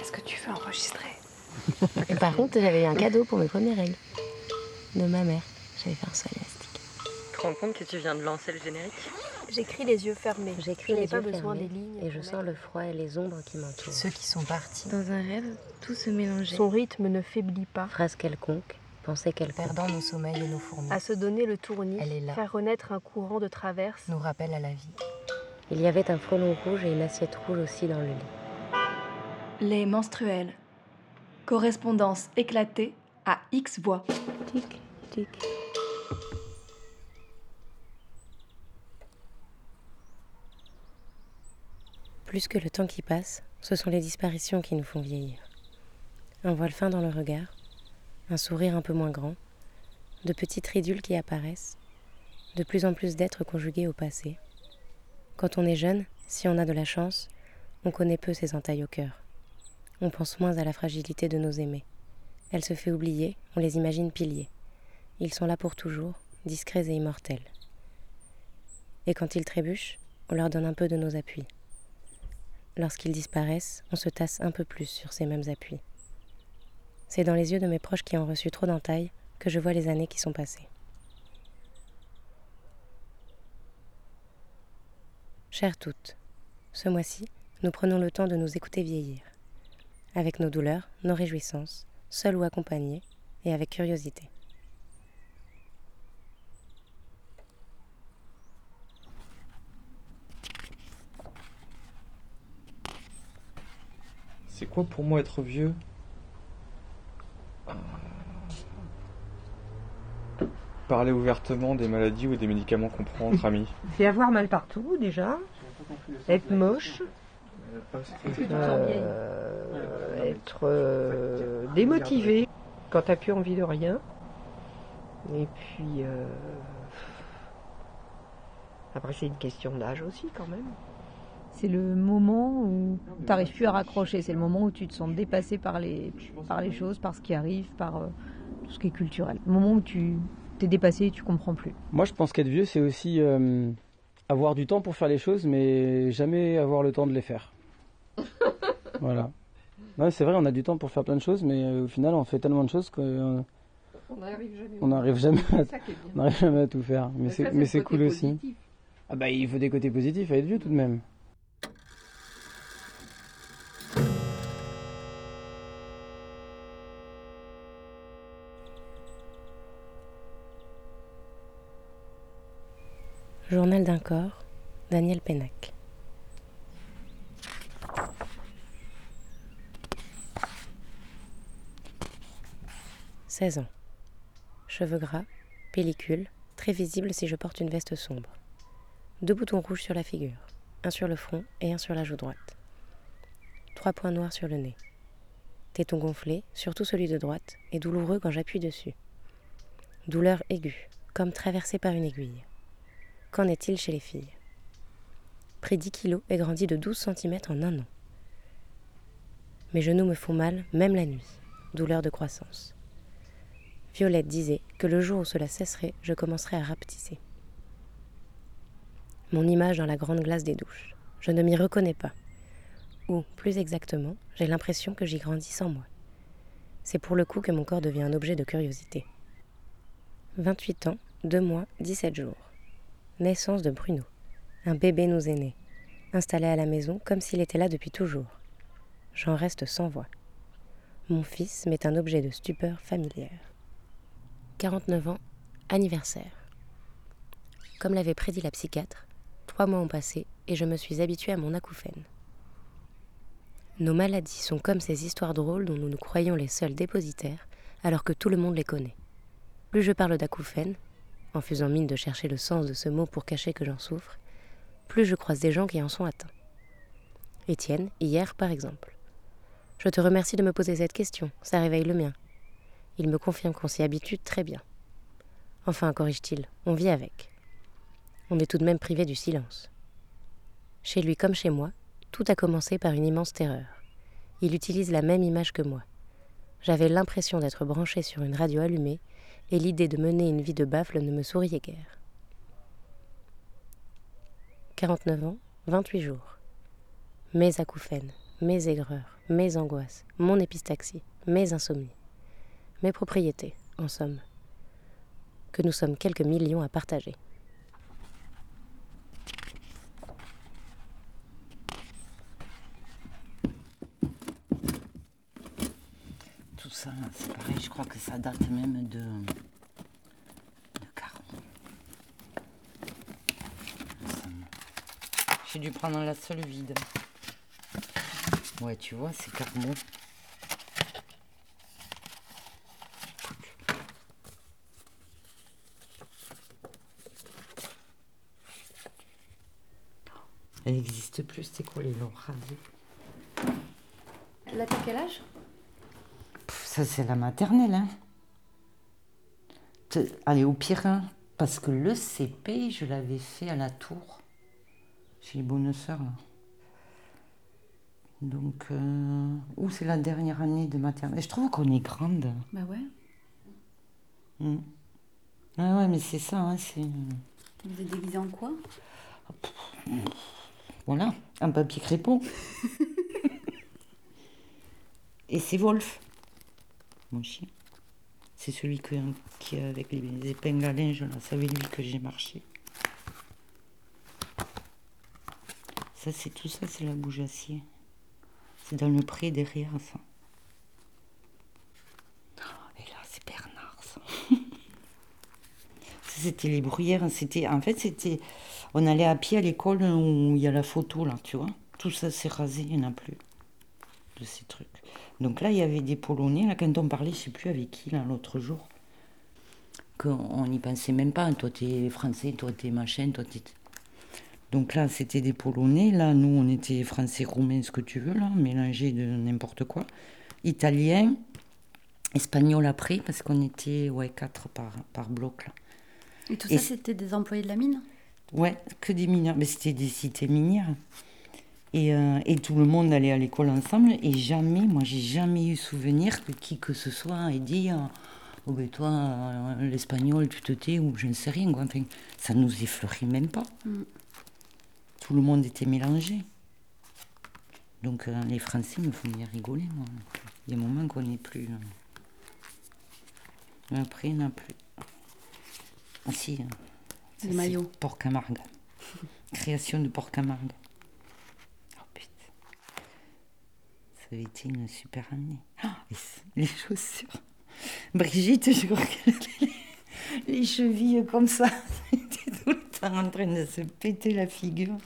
Est-ce que tu veux enregistrer Par contre, j'avais eu un cadeau pour mes premières règles. De ma mère. J'avais fait un saut élastique. Tu te rends compte que tu viens de lancer le générique J'écris les yeux fermés. J'écris les pas yeux besoin fermés des lignes. Et je sens le froid et les ombres qui m'entourent. Ceux qui sont partis. Dans un rêve, tout se mélangeait. Son rythme ne faiblit pas. Phrase quelconque, pensée quelconque. Perdant nos sommeils et nos fourmis. À se donner le tournis, Elle est là. faire renaître un courant de traverse. nous rappelle à la vie. Il y avait un frelon rouge et une assiette rouge aussi dans le lit. Les menstruels. Correspondance éclatée à X voix. Tic, tic. Plus que le temps qui passe, ce sont les disparitions qui nous font vieillir. Un voile fin dans le regard, un sourire un peu moins grand, de petites ridules qui apparaissent, de plus en plus d'êtres conjugués au passé. Quand on est jeune, si on a de la chance, on connaît peu ces entailles au cœur. On pense moins à la fragilité de nos aimés. Elle se fait oublier, on les imagine piliers. Ils sont là pour toujours, discrets et immortels. Et quand ils trébuchent, on leur donne un peu de nos appuis. Lorsqu'ils disparaissent, on se tasse un peu plus sur ces mêmes appuis. C'est dans les yeux de mes proches qui ont reçu trop d'entailles que je vois les années qui sont passées. Chères toutes, ce mois-ci, nous prenons le temps de nous écouter vieillir, avec nos douleurs, nos réjouissances, seuls ou accompagnés, et avec curiosité. C'est quoi pour moi être vieux? Euh, Parler ouvertement des maladies ou des médicaments qu'on prend entre amis. C'est avoir mal partout déjà, être moche, euh, être euh, démotivé quand t'as plus envie de rien. Et puis euh, après c'est une question d'âge aussi quand même. C'est le moment où tu n'arrives plus à raccrocher. C'est le moment où tu te sens dépassé par les, par les choses, par ce qui arrive, par euh, tout ce qui est culturel. Le moment où tu t'es dépassé et tu comprends plus. Moi, je pense qu'être vieux, c'est aussi euh, avoir du temps pour faire les choses, mais jamais avoir le temps de les faire. voilà. Ouais, c'est vrai, on a du temps pour faire plein de choses, mais euh, au final, on fait tellement de choses qu'on On n'arrive jamais. on n'arrive jamais, à- ça qui est bien. on n'arrive jamais à tout faire. Mais Ça, c'est mais c'est cool aussi. Ah bah, il faut des côtés positifs à être vieux tout de même. Journal d'un corps, Daniel Pénac. « 16 ans. Cheveux gras, pellicule, très visible si je porte une veste sombre. Deux boutons rouges sur la figure, un sur le front et un sur la joue droite. Trois points noirs sur le nez. Téton gonflé, surtout celui de droite, et douloureux quand j'appuie dessus. Douleur aiguë, comme traversée par une aiguille. Qu'en est-il chez les filles? Pris 10 kilos et grandi de 12 cm en un an. Mes genoux me font mal, même la nuit. Douleur de croissance. Violette disait que le jour où cela cesserait, je commencerai à rapetisser. Mon image dans la grande glace des douches. Je ne m'y reconnais pas. Ou, plus exactement, j'ai l'impression que j'y grandis sans moi. C'est pour le coup que mon corps devient un objet de curiosité. 28 ans, 2 mois, 17 jours. Naissance de Bruno. Un bébé nous est né, installé à la maison comme s'il était là depuis toujours. J'en reste sans voix. Mon fils m'est un objet de stupeur familière. 49 ans, anniversaire. Comme l'avait prédit la psychiatre, trois mois ont passé et je me suis habituée à mon acouphène. Nos maladies sont comme ces histoires drôles dont nous nous croyons les seuls dépositaires alors que tout le monde les connaît. Plus je parle d'acouphène, en faisant mine de chercher le sens de ce mot pour cacher que j'en souffre, plus je croise des gens qui en sont atteints. Étienne, hier par exemple. Je te remercie de me poser cette question, ça réveille le mien. Il me confirme qu'on s'y habitue très bien. Enfin, corrige-t-il, on vit avec. On est tout de même privé du silence. Chez lui comme chez moi, tout a commencé par une immense terreur. Il utilise la même image que moi. J'avais l'impression d'être branché sur une radio allumée et l'idée de mener une vie de baffle ne me souriait guère. 49 ans, 28 jours. Mes acouphènes, mes aigreurs, mes angoisses, mon épistaxie, mes insomnies, mes propriétés, en somme, que nous sommes quelques millions à partager. Tout ça, c'est pareil, je crois que ça date même de, de. J'ai dû prendre la seule vide. Ouais, tu vois, c'est Carmo. Elle n'existe plus, c'était quoi les longs rasés Elle a quel âge? Pff, Ça, c'est la maternelle. Hein. Allez, au pire, hein, parce que le CP, je l'avais fait à la tour, chez les bonnes sœurs. là. Donc, euh... ouh, c'est la dernière année de maternelle. Je trouve qu'on est grande. Bah ouais. Mm. Ah ouais, mais c'est ça, hein, c'est... Vous êtes déguisé en quoi? Voilà, un papier crépon. Et c'est Wolf, mon chien. C'est celui que, qui avec les, les épingles à linge, là. C'est avec lui que j'ai marché. Ça, c'est tout ça, c'est la bouge acier. C'est dans le pré derrière, ça. Et là, c'est Bernard, ça. Ça, C'était les bruyères. C'était, en fait, c'était. On allait à pied à l'école où il y a la photo, là, tu vois. Tout ça, c'est rasé, il n'y en a plus de ces trucs. Donc là, il y avait des Polonais. Là, quand on parlait, je sais plus avec qui, là, l'autre jour. Qu'on n'y pensait même pas. Toi, t'es français, toi, t'es machin, toi, t'es. Donc là, c'était des Polonais. Là, nous, on était français, roumains, ce que tu veux, là, mélangés de n'importe quoi. Italien, espagnol après, parce qu'on était, ouais, quatre par, par bloc, là. Et tout Et ça, c'était des employés de la mine? Ouais, que des mineurs. Mais c'était des cités minières. Et, euh, et tout le monde allait à l'école ensemble. Et jamais, moi, j'ai jamais eu souvenir que qui que ce soit ait dit euh, Oh, ben toi, euh, l'espagnol, tu te tais, ou je ne sais rien. Quoi. Enfin, ça nous effleurait même pas. Mm. Tout le monde était mélangé. Donc, euh, les Français me font bien rigoler, moi. Il y a un moment qu'on n'est plus. Mais Après, il n'y en a plus. Ah, si. euh, ça. Port Camargue. Création de Port Camargue. Oh putain. Ça avait été une super année. Ah, les chaussures. Brigitte, je crois les, les chevilles comme ça. Elle était tout le temps en train de se péter la figure.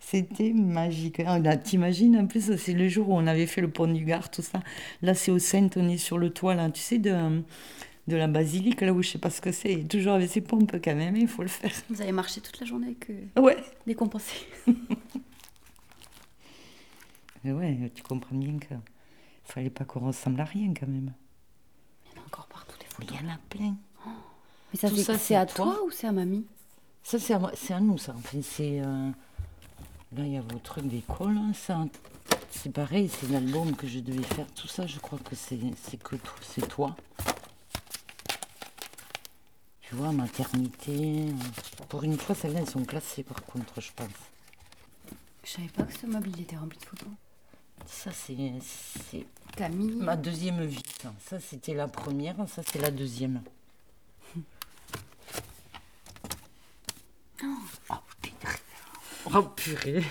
C'était magique. Ah, t'imagines, en plus, c'est le jour où on avait fait le pont du Gard, tout ça. Là, c'est au Saint, on est sur le toit, là, tu sais, de, de la basilique, là où je sais pas ce que c'est. Toujours avec ses pompes, quand même, il faut le faire. Vous avez marché toute la journée avec euh, Ouais. décompensé. Mais ouais, tu comprends bien que fallait pas qu'on ressemble à rien, quand même. Il y en a encore partout des photos. il y en a plein. Mais ça, c'est ça, c'est à toi toi ou c'est à mamie? Ça, c'est à, moi- c'est à nous, ça. Enfin, c'est... euh, Là, il y a vos trucs d'école. hein, Ça, c'est pareil, c'est l'album que je devais faire. Tout ça, je crois que c'est c'est que c'est toi. Tu vois, maternité. euh, Pour une fois, celles-là, elles sont classées, par contre, je pense. Je savais pas que ce meuble il était rempli de photos. Ça, c'est c'est ma deuxième vie. Ça, Ça, c'était la première, ça, c'est la deuxième. Oh. Oh, purée.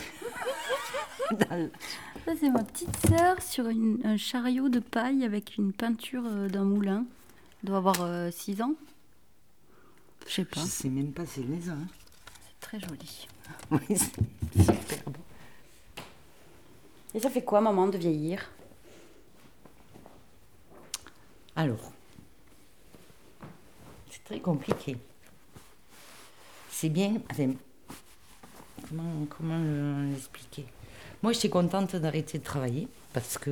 Dans- Ça, c'est ma petite sœur sur une- un chariot de paille avec une peinture euh, d'un moulin. Elle doit avoir 6 ans. Je sais pas. Je sais même pas, c'est les hein. C'est très joli. Oui, c'est superbe. Et ça fait quoi, maman, de vieillir? Alors, c'est très compliqué. C'est bien. enfin, comment comment le- l'expliquer? Moi, j'étais contente d'arrêter de travailler parce que,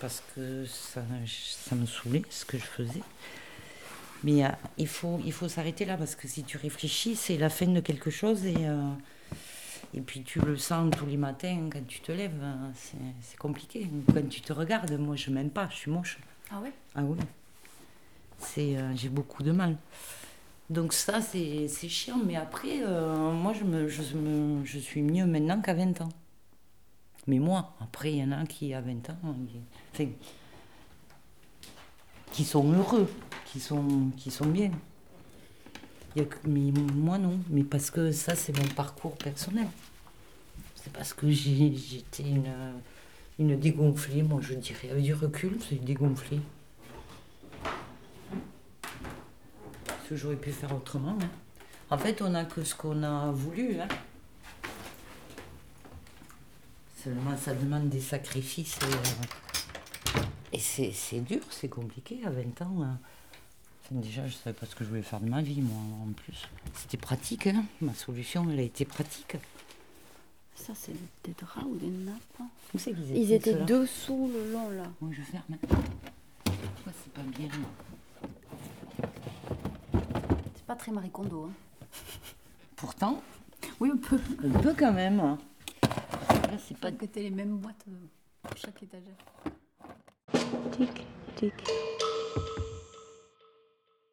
parce que ça, ça me saoulait ce que je faisais. Mais euh, il faut, il faut s'arrêter là parce que si tu réfléchis, c'est la fin de quelque chose et, euh, et puis tu le sens tous les matins quand tu te lèves. euh, C'est compliqué. Quand tu te regardes, moi, je m'aime pas, je suis moche. Ah ouais? Ah oui. C'est, euh, j'ai beaucoup de mal. Donc ça, c'est, chiant. Mais après, moi, je, me, je, me- je suis mieux maintenant qu'à 20 ans. Mais moi, après, il y en a qui, à 20 ans, enfin, qui sont heureux, qui sont, qui sont bien. Mais moi, non. Mais parce que ça, c'est mon parcours personnel. C'est parce que j'étais une, une dégonflée, moi, je dirais. Avec du recul, c'est une dégonflée. Que j'aurais pu faire autrement. hein. En fait, on n'a que ce qu'on a voulu. Hein. Seulement, ça demande des sacrifices. Et, euh, c'est dur, c'est compliqué à 20 ans. hein. Déjà, je ne savais pas ce que je voulais faire de ma vie, moi, en plus. C'était pratique, hein. ma solution, elle a été pratique. Ça, c'est des draps ou des nappes hein Où c'est qu'ils Ils étaient dessous le long, là. Oui, je ferme. hein. Pourquoi c'est pas bien C'est pas très Marie Kondo. Hein. Pourtant, Oui, un peu. on peut quand même. hein. Là, c'est pas Pas que t'aies les mêmes boîtes euh, pour chaque étagère. Tic, tic.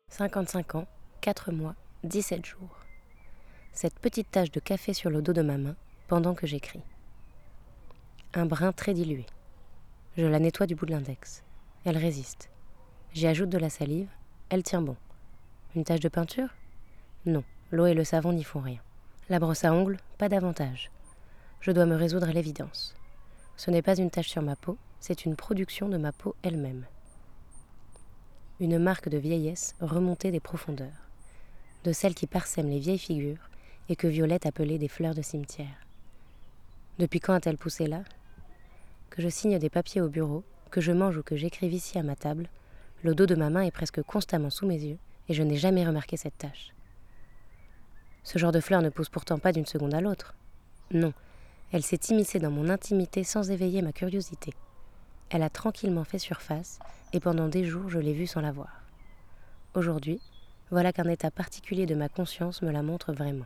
55 ans, 4 mois, 17 jours. Cette petite tache de café sur le dos de ma main pendant que j'écris. Un brin très dilué. Je la nettoie du bout de l'index. Elle résiste. J'y ajoute de la salive. Elle tient bon. Une tache de peinture? Non, l'eau et le savon n'y font rien. La brosse à ongles, pas davantage. Je dois me résoudre à l'évidence. Ce n'est pas une tache sur ma peau, c'est une production de ma peau elle-même. Une marque de vieillesse remontée des profondeurs, de celles qui parsèment les vieilles figures et que Violette appelait des fleurs de cimetière. Depuis quand a-t-elle poussé là? Que je signe des papiers au bureau, que je mange ou que j'écrive ici à ma table, le dos de ma main est presque constamment sous mes yeux et je n'ai jamais remarqué cette tache. Ce genre de fleur ne pousse pourtant pas d'une seconde à l'autre. Non, elle s'est immiscée dans mon intimité sans éveiller ma curiosité. Elle a tranquillement fait surface, et pendant des jours je l'ai vue sans la voir. Aujourd'hui, voilà qu'un état particulier de ma conscience me la montre vraiment.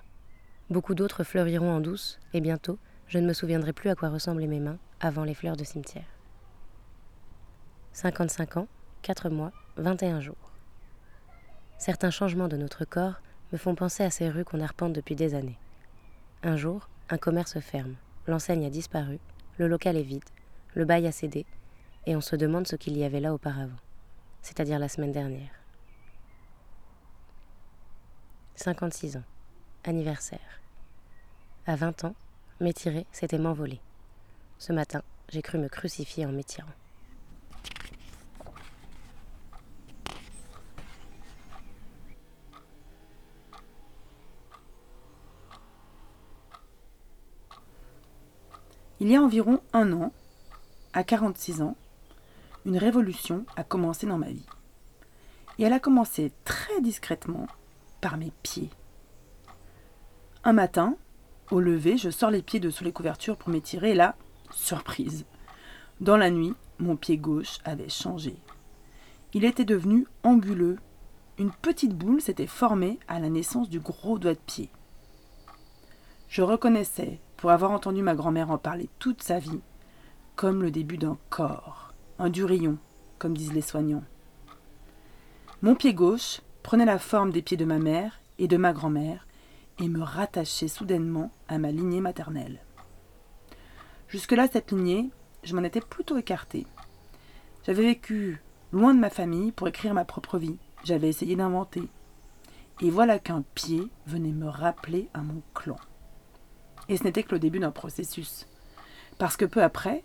Beaucoup d'autres fleuriront en douce, et bientôt, je ne me souviendrai plus à quoi ressemblaient mes mains avant les fleurs de cimetière. 55 ans, 4 mois, 21 jours. Certains changements de notre corps me font penser à ces rues qu'on arpente depuis des années. Un jour, un commerce ferme, l'enseigne a disparu, le local est vide, le bail a cédé, et on se demande ce qu'il y avait là auparavant, c'est-à-dire la semaine dernière. 56 ans, anniversaire. À 20 ans, m'étirer, c'était m'envoler. Ce matin, j'ai cru me crucifier en m'étirant. Il y a environ un an, à 46 ans, une révolution a commencé dans ma vie. Et elle a commencé très discrètement par mes pieds. Un matin, au lever, je sors les pieds de sous les couvertures pour m'étirer et là, surprise. Dans la nuit, mon pied gauche avait changé. Il était devenu anguleux. Une petite boule s'était formée à la naissance du gros doigt de pied. Je reconnaissais, pour avoir entendu ma grand-mère en parler toute sa vie, comme le début d'un corps, un durillon, comme disent les soignants. Mon pied gauche prenait la forme des pieds de ma mère et de ma grand-mère et me rattachait soudainement à ma lignée maternelle. Jusque-là, cette lignée, je m'en étais plutôt écartée. J'avais vécu loin de ma famille pour écrire ma propre vie. J'avais essayé d'inventer. Et voilà qu'un pied venait me rappeler à mon clan. Et ce n'était que le début d'un processus. Parce que peu après,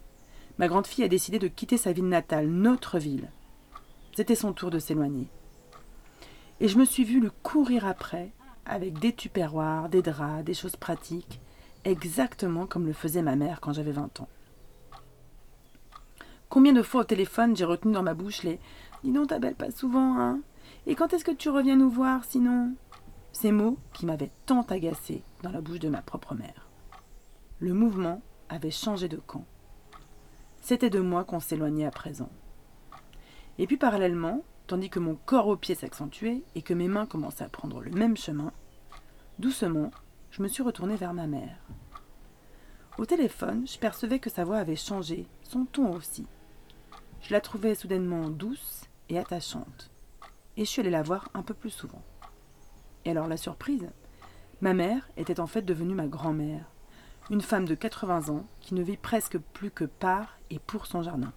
ma grande fille a décidé de quitter sa ville natale, notre ville. C'était son tour de s'éloigner. Et je me suis vue le courir après, avec des tupperwares, des draps, des choses pratiques, exactement comme le faisait ma mère quand j'avais 20 ans. Combien de fois au téléphone j'ai retenu dans ma bouche les Dis donc, t'appelles pas souvent, hein? Et quand est-ce que tu reviens nous voir sinon? Ces mots qui m'avaient tant agacé dans la bouche de ma propre mère. Le mouvement avait changé de camp. C'était de moi qu'on s'éloignait à présent. Et puis parallèlement, tandis que mon corps au pied s'accentuait et que mes mains commençaient à prendre le même chemin, doucement, je me suis retournée vers ma mère. Au téléphone, je percevais que sa voix avait changé, son ton aussi. Je la trouvais soudainement douce et attachante, et je suis allée la voir un peu plus souvent. Et alors la surprise Ma mère était en fait devenue ma grand-mère. Une femme de 80 ans qui ne vit presque plus que par et pour son jardin.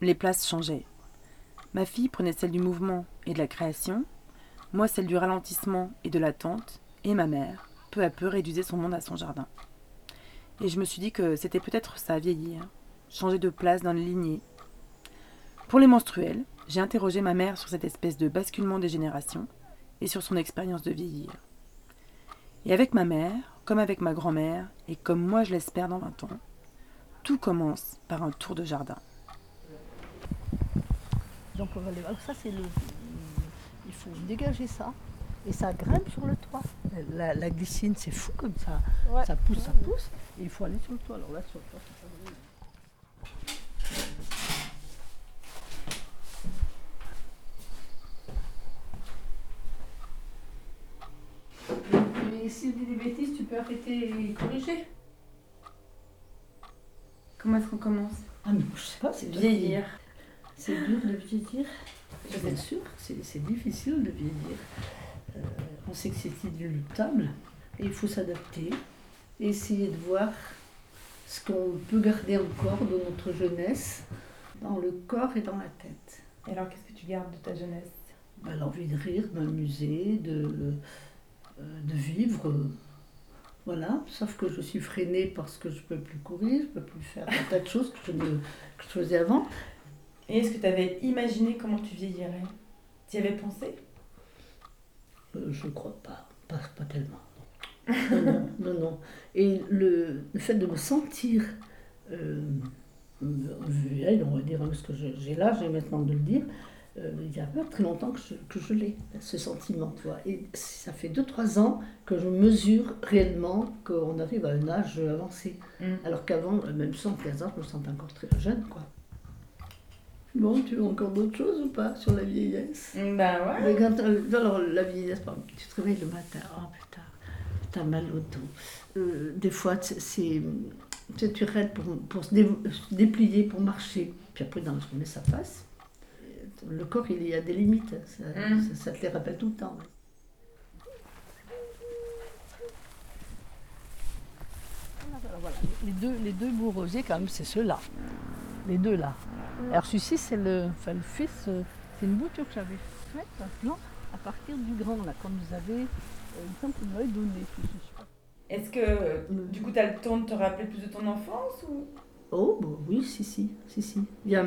Les places changeaient. Ma fille prenait celle du mouvement et de la création, moi celle du ralentissement et de l'attente, et ma mère, peu à peu, réduisait son monde à son jardin. Et je me suis dit que c'était peut-être ça, vieillir, changer de place dans les lignées. Pour les menstruels, j'ai interrogé ma mère sur cette espèce de basculement des générations et sur son expérience de vieillir. Et avec ma mère, comme avec ma grand-mère, et comme moi je l'espère dans 20 ans, tout commence par un tour de jardin. Donc on va les- alors ça c'est le. Il faut dégager ça et ça grimpe sur le toit. La, la glycine c'est fou comme ça. Ça pousse, ça pousse et il faut aller sur le toit. Alors là sur le toit c'est pas vrai. Mais si tu dis des bêtises, tu peux arrêter et corriger. Comment est-ce qu'on commence? Ah mais je sais pas, c'est dur. Vieillir. C'est dur de vieillir. Bien sûr, c'est c'est difficile de vieillir. Euh, on sait que c'est inéluctable et il faut s'adapter et essayer de voir ce qu'on peut garder encore de notre jeunesse dans le corps et dans la tête. Et alors qu'est-ce que tu gardes de ta jeunesse? Ben, L'envie de rire, de m'amuser, de, euh, de vivre. euh, Voilà, sauf que je suis freinée parce que je ne peux plus courir, je ne peux plus faire un tas de choses que je, ne- que je faisais avant. Et est-ce que tu avais imaginé comment tu vieillirais? Tu y avais pensé? Euh, je ne crois pas, pas, pas tellement. Non, non, non, non. Et le, le fait de me sentir euh, vieille, on va dire, parce que j'ai l'âge et maintenant de le dire, euh, il n'y a pas très longtemps que je, que je l'ai, ce sentiment, tu vois. Et ça fait 2-3 ans que je mesure réellement qu'on arrive à un âge avancé. Alors qu'avant, euh, même sans 15 ans, je me sentais encore très jeune, quoi. Bon, tu veux encore d'autres choses ou pas sur la vieillesse? Ben ouais. Mais quand, alors, la vieillesse, par exemple, tu te réveilles le matin, oh putain, t'as mal au dos. Euh, des fois, c'est, tu sais, tu arrêtes pour, pour se, dé- se déplier, pour marcher. Puis après, dans la journée, ça passe. Le corps, il y a des limites. Ça, Mm. ça, ça te les rappelle tout le temps. Voilà, les deux, les deux beaux rosiers, quand même, c'est ceux-là. Les deux là. Alors celui-ci, c'est le, enfin, le fils, euh, c'est une bouture que j'avais faite, un plan, à partir du grand, là, comme vous avez, euh, il me semble que vous m'avez donné. Est-ce que du coup tu as le temps de te rappeler plus de ton enfance ou? Oh, bah oui, si, si, si, si. Il y a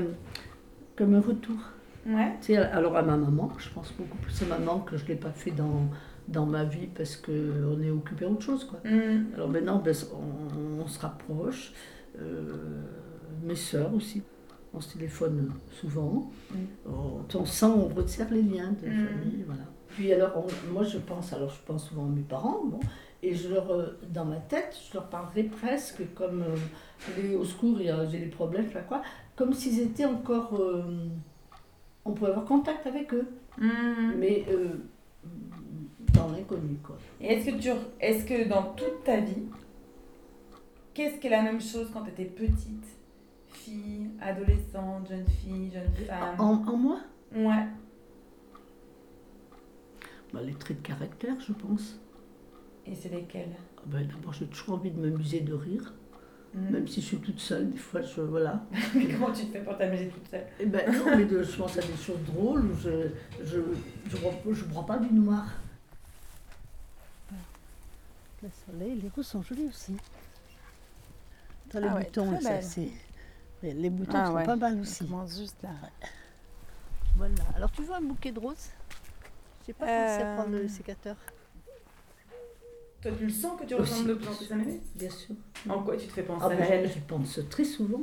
comme un retour. Ouais. Tu sais, alors à ma maman, je pense beaucoup plus à maman que je ne l'ai pas fait dans, dans ma vie parce qu'on est occupé à autre chose, quoi. Mm. Alors maintenant, ben, on, on se rapproche. Euh, mes sœurs aussi. On se téléphone souvent. On, on sent, on resserre les liens de Mm. famille, voilà. Puis alors, on- moi je pense, alors je pense souvent à mes parents, bon, et je leur, euh, dans ma tête, je leur parlerai presque comme euh, les au secours, j'ai des problèmes, je sais pas quoi, comme s'ils étaient encore, euh, on pouvait avoir contact avec eux, mais euh, dans l'inconnu, quoi. Et est-ce que tu est-ce que dans toute ta vie qu'est-ce qui est la même chose quand tu étais petite? Fille, adolescente, jeune fille, jeune femme? En, en moi? Ouais. Bah, Les traits de caractère, je pense. Et c'est lesquels? Ah ben, D'abord, j'ai toujours envie de m'amuser, de rire. Mm. Même si je suis toute seule, des fois, je. Voilà. Comment tu te fais pour t'amuser toute seule? Eh ben non, mais de- je pense à des choses drôles où je je je prends, je prends pas du noir. Le soleil, les roses sont jolies aussi. Dans les Ah ouais, boutons, ça, belle. c'est- les les boutons Ah sont ouais, pas mal aussi. commence juste là. Voilà. Alors tu veux un bouquet de roses? Je sais pas pensé à prendre le Euh, sécateur. Toi, tu le sens que tu ressembles plus à Mémé Bien sûr. En quoi tu te fais penser Ah à ben, elle j'y pense très souvent.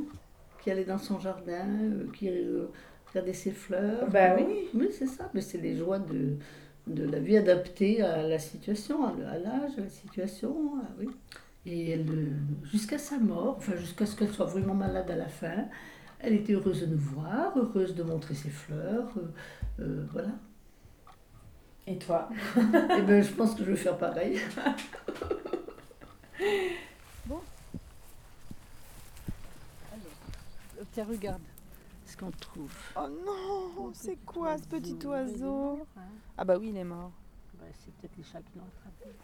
Qui allait dans son jardin, euh, qui euh, regardait ses fleurs. Bah oui. Oui, c'est ça. Mais c'est les joies de, de la vie adaptée à la situation, à l'âge, à la situation. ah oui. Et euh, jusqu'à sa mort, enfin jusqu'à ce qu'elle soit vraiment malade à la fin, elle était heureuse de nous voir, heureuse de montrer ses fleurs. euh, euh, voilà. Et toi Eh ben, je pense que je vais faire pareil. bon. Alors, tiens, regarde ce qu'on trouve? Oh non, c'est quoi ce petit oiseau mort, hein. Ah bah oui, il est mort. Ouais, c'est peut-être les chats qui l'ont attrapé.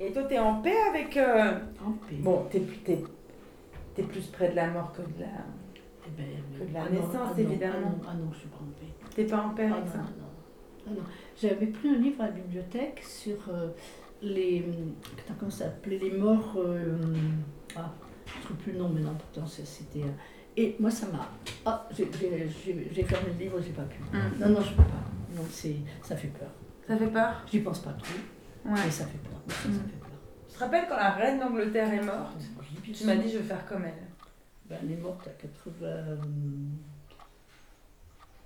Et toi, t'es en paix avec. euh, En paix. Bon, t'es t'es- t'es plus près de la mort que de la, Eh ben, que de la ah non, naissance, ah évidemment. Ah non, ah non, je suis pas en paix. T'es pas en paix Ah non, non, ah non. J'avais pris un livre à la bibliothèque sur euh, les. Putain, comment ça s'appelait Les morts. euh, ah, je ne trouve plus le nom maintenant, pourtant c'est- c'était. euh, et moi, ça m'a. Ah, j'ai- j'ai j'ai- j'ai fermé le livre, j'ai pas pu. Mm. Non, non, je peux pas. Non, c'est, ça fait peur. Ça fait peur? J'y pense pas trop, Ouais. mais ça fait peur. Ça, ça fait peur. Tu te rappelles quand la reine d'Angleterre est morte? Tu m'as dit je vais faire comme elle. Ben, elle est morte à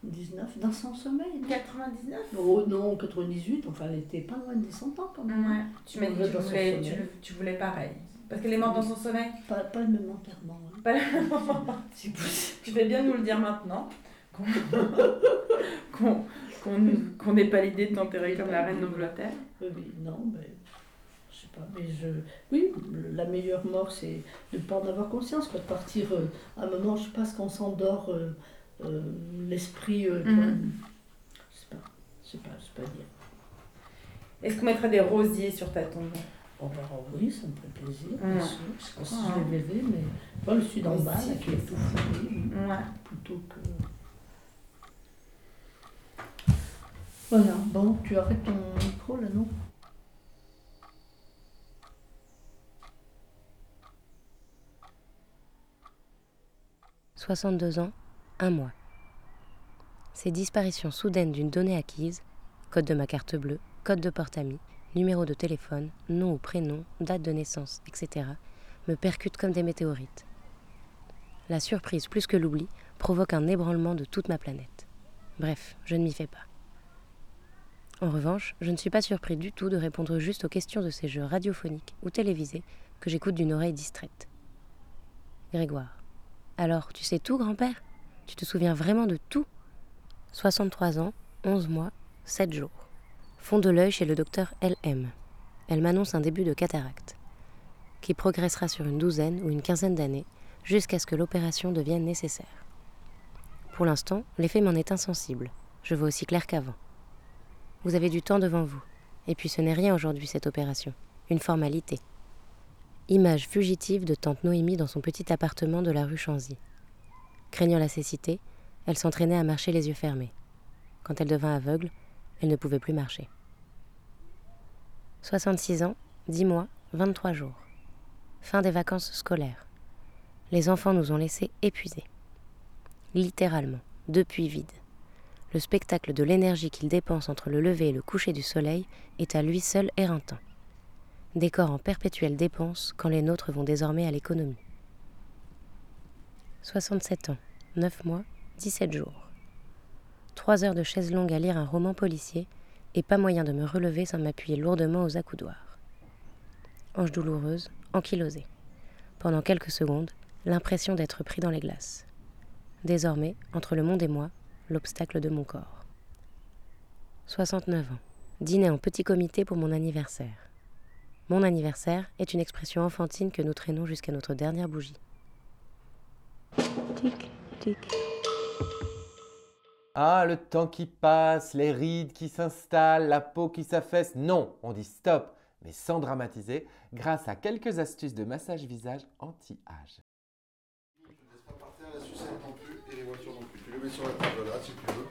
99, dans son sommeil. non 99 Oh non, 98, enfin elle était pas loin des 100 ans quand même. Ouais. Tu m'as dit que tu Dans son voulais, tu, le- tu voulais pareil. Parce qu'elle est morte dans son sommeil Pas, pas le même enterrement. hein. Pas la- Tu fais bien de nous le dire maintenant. Qu'on qu'on- qu'on- qu'on n'ait pas l'idée de t'enterrer comme la reine d'Angleterre. Oui, non, mais je sais pas, mais je... Oui, la meilleure mort, c'est de ne pas en avoir conscience, quoi, de partir euh, à un moment, je sais pas, ce qu'on s'endort, euh, euh, l'esprit, euh, je sais pas, je sais pas, je sais pas dire. Est-ce qu'on mettrait des rosiers sur ta tombe? Oh, bah, oui, ça me fait plaisir, bien sûr, je sais pas si je vais lever, mais pas le sud en bas, si. là, qui est tout fourré, Ouais. plutôt que... Voilà, bon, tu arrêtes ton micro, là, non? 62 ans, un mois. Ces disparitions soudaines d'une donnée acquise, code de ma carte bleue, code de porte-amis, numéro de téléphone, nom ou prénom, date de naissance, etc., me percutent comme des météorites. La surprise plus que l'oubli provoque un ébranlement de toute ma planète. Bref, je ne m'y fais pas. En revanche, je ne suis pas surpris du tout de répondre juste aux questions de ces jeux radiophoniques ou télévisés que j'écoute d'une oreille distraite. Grégoire. Alors, tu sais tout, grand-père? Tu te souviens vraiment de tout? 63 ans, 11 mois, 7 jours. Fond de l'œil chez le docteur LM. Elle m'annonce un début de cataracte, qui progressera sur une douzaine ou une quinzaine d'années jusqu'à ce que l'opération devienne nécessaire. Pour l'instant, l'effet m'en est insensible. Je vois aussi clair qu'avant. Vous avez du temps devant vous. Et puis ce n'est rien aujourd'hui, cette opération. Une formalité. Image fugitive de tante Noémie dans son petit appartement de la rue Chanzy. Craignant la cécité, elle s'entraînait à marcher les yeux fermés. Quand elle devint aveugle, elle ne pouvait plus marcher. 66 ans, 10 mois, 23 jours. Fin des vacances scolaires. Les enfants nous ont laissés épuisés. Littéralement, depuis vide. Le spectacle de l'énergie qu'ils dépensent entre le lever et le coucher du soleil est à lui seul éreintant décor en perpétuelle dépense quand les nôtres vont désormais à l'économie. 67 ans, 9 mois, 17 jours. 3 heures de chaise longue à lire un roman policier et pas moyen de me relever sans m'appuyer lourdement aux accoudoirs. Ange douloureuse, ankylosée. Pendant quelques secondes, l'impression d'être pris dans les glaces. Désormais, entre le monde et moi, l'obstacle de mon corps. 69 ans. Dîner en petit comité pour mon anniversaire. Mon anniversaire est une expression enfantine que nous traînons jusqu'à notre dernière bougie. Tic, tic. Ah, le temps qui passe, les rides qui s'installent, la peau qui s'affaisse. Non, on dit stop, mais sans dramatiser, grâce à quelques astuces de massage visage anti-âge. la sucette non plus et les voitures non plus. Tu le mets sur la table là si tu veux.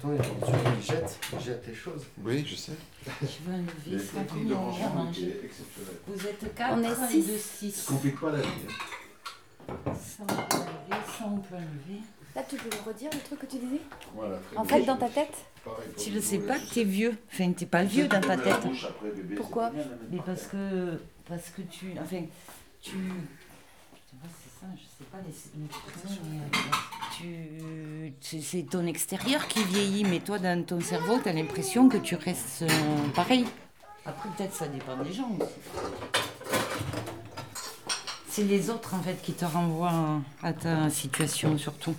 Pourtant, il y a une voiture qui jette, jette les choses. Oui, je sais. On va manger. Vous êtes quatre On est et six. deux six. Ça complique pas la vie. Ça on peut enlever, ça on peut enlever. Là, tu peux me redire le truc que tu disais Voilà, En fait, dans ta tête Tu le sais pas que t'es vieux. Enfin, t'es pas vieux dans ta tête. bouche après, bébé, Pourquoi Mais parce que, parce que tu. Enfin, tu. C'est ça, je sais pas les, euh, tu. c'est- C'est ton extérieur qui vieillit, mais toi, dans ton cerveau, t'as l'impression que tu restes euh, pareil. Après, peut-être ça dépend des gens aussi. C'est les autres, en fait, qui te renvoient à ta situation, surtout.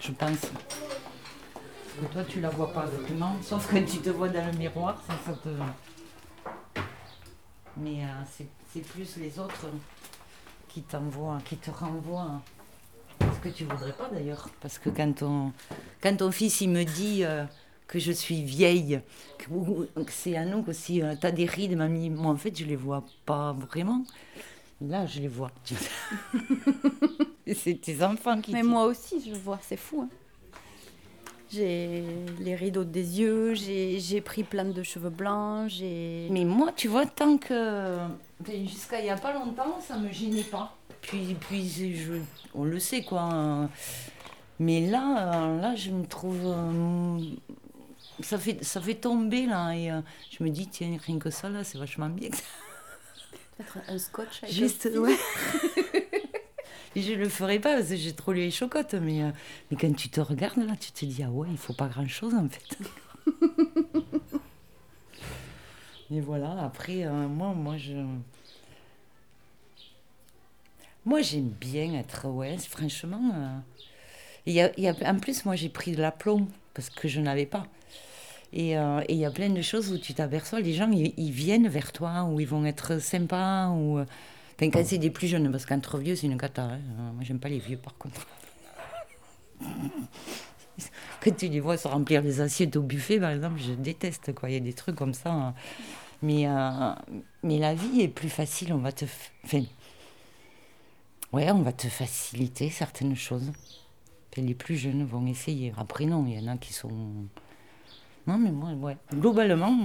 Je pense. Que toi, tu la vois pas vraiment, sauf que tu te vois dans le miroir, ça, ça te. Mais euh, c'est- plus les autres qui t'envoient, qui te renvoient. Ce que tu voudrais pas d'ailleurs. Parce que quand ton, quand ton fils il me dit euh, que je suis vieille, que, c'est un nom aussi, euh, t'as des rides, mamie. Moi, en fait, je les vois pas vraiment. Là, je les vois. C'est tes enfants qui. Mais moi aussi, je vois, c'est fou. hein. J'ai les rideaux des yeux, j'ai pris plein de cheveux blancs, j'ai. Mais moi, tu vois, tant que. enfin, Jusqu'à il n'y a pas longtemps, ça me gênait pas. Puis, puis je, on le sait, quoi. Mais là, là, je me trouve. euh, ça, fait, ça fait tomber, là. Et euh, je me dis, tiens, rien que ça, là, c'est vachement bien. Un scotch avec Juste, un ouais. Je le ferai pas parce que j'ai trop les chocottes. Mais, euh, mais quand tu te regardes, là, tu te dis, ah ouais, il faut pas grand-chose, en fait. Et voilà, après, euh, moi, moi, je. Moi, j'aime bien être, ouais, franchement. euh, y a, y a- en plus, moi, j'ai pris de l'aplomb parce que je n'avais pas. Et euh, et il y a plein de choses où tu t'aperçois, les gens, ils, ils viennent vers toi, ou ils vont être sympas, ou. euh, Enfin, quand c'est des plus jeunes, parce qu'entre vieux, c'est une cata. hein. Euh, Moi, j'aime pas les vieux, par contre. Quand tu les vois se remplir les assiettes au buffet, par exemple, je déteste, quoi. Il y a des trucs comme ça. hein. Mais, euh, mais la vie est plus facile, on va te... Enfin, ouais, on va te faciliter certaines choses. Les plus jeunes vont essayer. Après, non, il y en a qui sont... Non, mais moi, ouais. Globalement,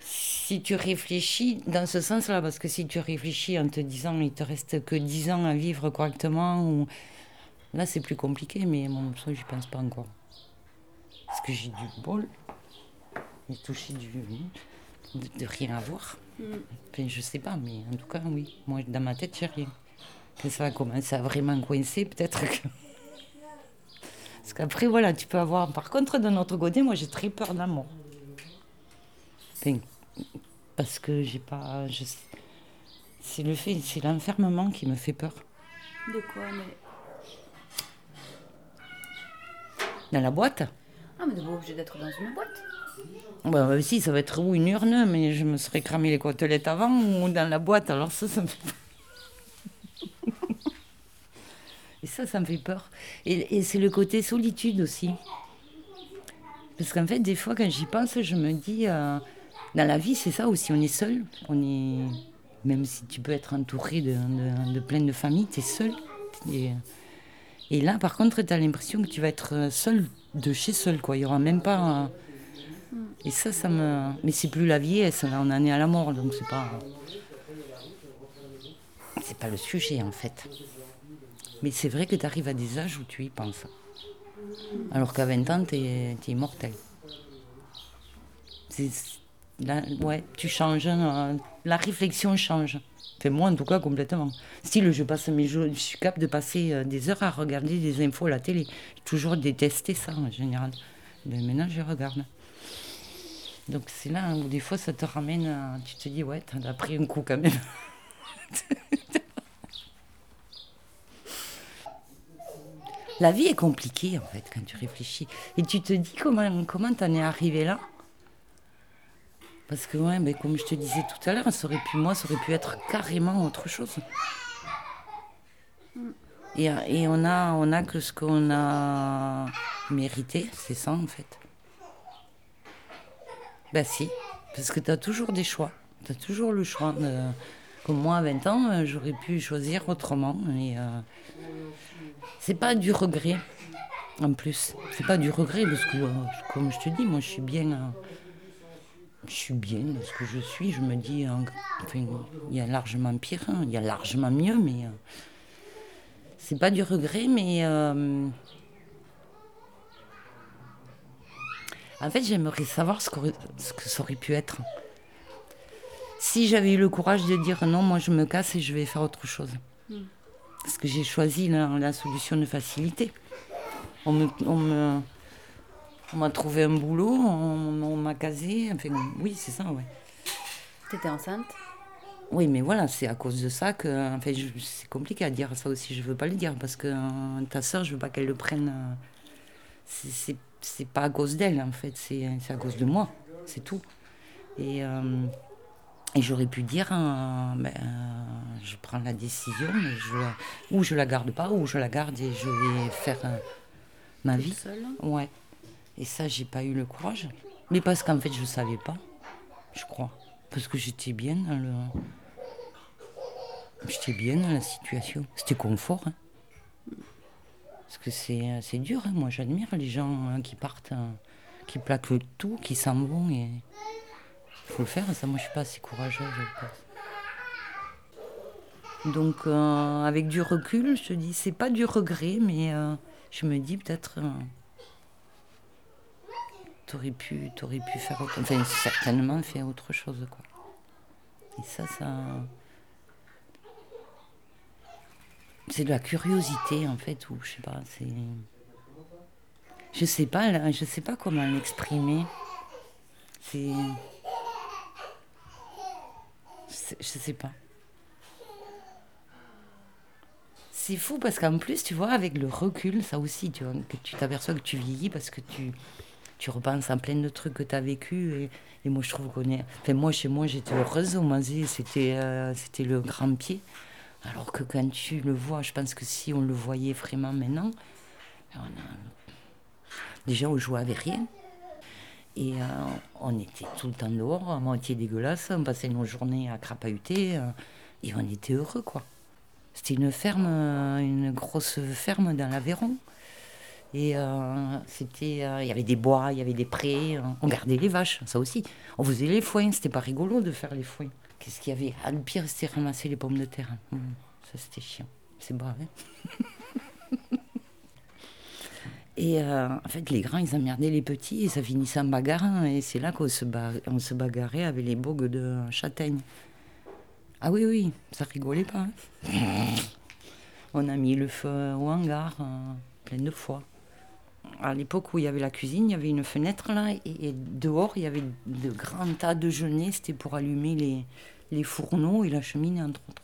si tu réfléchis dans ce sens-là, parce que si tu réfléchis en te disant il te reste que 10 ans à vivre correctement, ou... là c'est plus compliqué, mais bon, ça j'y pense pas encore. Parce que j'ai du bol, j'ai touché du... de, de rien avoir. Mm. Enfin, je sais pas, mais en tout cas, oui, moi dans ma tête, j'ai rien. Quand ça va commencer à vraiment coincer, peut-être que. Parce qu'après, voilà, tu peux avoir. Par contre, de notre côté, moi j'ai très peur de la mort. Enfin, parce que j'ai pas. je- C'est le fait, c'est l'enfermement qui me fait peur. De quoi mais... Dans la boîte Ah, mais pas obligé d'être dans une boîte. Bah, bah, si, ça va être ou une urne, mais je me serais cramé les côtelettes avant ou dans la boîte, alors ça, ça me fait Et ça, ça me fait peur. Et, et c'est le côté solitude aussi. Parce qu'en fait, des fois, quand j'y pense, je me dis, euh, dans la vie, c'est ça aussi, on est seul. On est... Même si tu peux être entouré de, de, plein de familles, tu es seul. Et, et là, par contre, tu as l'impression que tu vas être seul de chez seul, quoi. Il n'y aura même pas... euh, et ça, ça me. Mais c'est plus la vieillesse, là, on en est à la mort, donc c'est pas. C'est pas le sujet, en fait. Mais c'est vrai que tu arrives à des âges où tu y penses. Alors qu'à 20 ans, tu es, immortel. C'est- Là, ouais, tu changes, euh, la réflexion change. Enfin, moi, en tout cas, complètement. Style, je, passe mes jours, je suis capable de passer euh, des heures à regarder des infos à la télé. J'ai toujours détesté ça, en général. Mais maintenant, je regarde. Donc c'est là où des fois ça te ramène, à- tu te dis ouais, t'en as pris un coup quand même. La vie est compliquée en fait quand tu réfléchis. Et tu te dis comment comment t'en es arrivé là? Parce que ouais, ben, comme je te disais tout à l'heure, ça aurait pu, moi, ça aurait pu être carrément autre chose. Et, et on a on a que ce qu'on a mérité, c'est ça en fait. Bah si, parce que tu as toujours des choix. Tu as toujours le choix. de- Moi, à 20 ans, euh, j'aurais pu choisir autrement. Et euh, c'est pas du regret, en plus. C'est pas du regret, parce que, euh, comme je te dis, moi, je suis bien... euh, je suis bien dans ce que je suis. Je me dis, enfin, il y a largement pire, hein, il y a largement mieux, mais... c'est pas du regret, mais... En fait, j'aimerais savoir ce, qu'aurait- ce que ça aurait pu être. Si j'avais eu le courage de dire non, moi je me casse et je vais faire autre chose. Mm. Parce que j'ai choisi la, la solution de facilité. On me, on me- on m'a trouvé un boulot, on, on m'a casé. Enfin, oui, c'est ça, ouais. T'étais enceinte? Oui, mais voilà, c'est à cause de ça que. Enfin, c'est compliqué à dire ça aussi, je veux pas le dire parce que euh, ta soeur, je veux pas qu'elle le prenne. euh, c'est- c'est c'est pas à cause d'elle, en fait, c'est c'est à cause de moi, c'est tout. Et, euh, et j'aurais pu dire euh, ben, euh, je prends la décision, mais je, la- ou je la garde pas, ou je la garde et je vais faire euh, ma vie. seule Ouais. Et ça, j'ai pas eu le courage. Mais parce qu'en fait, je savais pas, je crois. Parce que j'étais bien dans le. J'étais bien dans la situation. C'était confort. hein. Parce que c'est c'est dur, hein. moi j'admire les gens hein, qui partent, hein, qui plaquent tout, qui s'en vont. Et... Il faut le faire, ça moi je suis pas assez courageuse, je pense. Donc euh, avec du recul, je te dis, c'est pas du regret, mais euh, je me dis peut-être. euh, T'aurais pu, t'aurais pu faire autre Enfin, certainement faire autre chose, quoi. Et ça, ça. C'est de la curiosité, en fait, ou je sais pas, c'est. Je sais pas, je sais pas comment l'exprimer. C'est. Je sais pas. C'est fou parce qu'en plus, tu vois, avec le recul, ça aussi, tu que tu t'aperçois que tu vieillis parce que tu, tu repenses à plein de trucs que tu as vécu. Et, et moi, je trouve qu'on est. Enfin, moi, chez moi, j'étais heureuse au Mazé, c'était euh, c'était le grand pied. Alors que quand tu le vois, je pense que si on le voyait vraiment maintenant, déjà, on jouait avec rien. Et euh, on était tout le temps dehors, à moitié dégueulasse, on passait nos journées à crapahuter, euh, et on était heureux, quoi. C'était une ferme, euh, une grosse ferme dans l'Aveyron. Et c'était, il y avait des bois, il y avait des prés, on gardait les vaches, ça aussi. On faisait les foins, c'était pas rigolo de faire les foins. Qu'est-ce qu'il y avait? Ah, le pire, c'était ramasser les pommes de terre. Hum, ça, c'était chiant. C'est brave, hein? Et euh, en fait, les grands, ils emmerdaient les petits et ça finissait en bagarre. Et c'est là qu'on se, bagarrait avec les bogues de châtaigne. Ah oui, oui, ça rigolait pas. hein. On a mis le feu au hangar euh, plein de fois. À l'époque où il y avait la cuisine, il y avait une fenêtre là, et, dehors, il y avait de grands tas de genêts. C'était pour allumer les, les fourneaux et la cheminée, entre autres.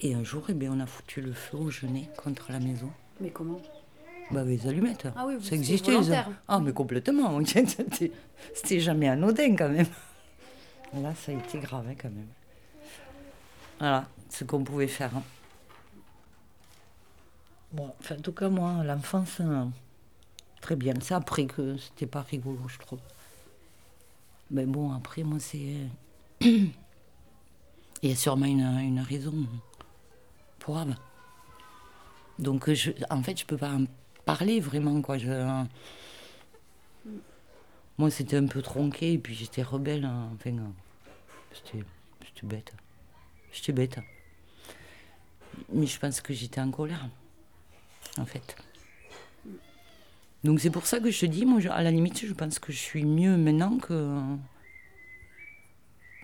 Et un jour, eh bien, on a foutu le feu au genêt contre la maison. Mais comment? Bah, les allumettes. Ah oui, vous- ça existait. Ah, mais complètement. C'était jamais anodin quand même. Là, ça a été grave hein, quand même. Voilà ce qu'on pouvait faire. hein. Bon, enfin, en tout cas, moi, l'enfance, euh, très bien. C'est après que c'était pas rigolo, je trouve. Mais bon, après, moi, c'est. Il y a sûrement une, une raison pour Ave. Donc, je, en fait, je peux pas en parler vraiment, quoi. Je, moi, c'était un peu tronqué, et puis j'étais rebelle. hein. Enfin, euh, c'était bête. J'étais bête. Mais je pense que j'étais en colère, en fait. Donc c'est pour ça que je te dis, moi, à la limite, je pense que je suis mieux maintenant que,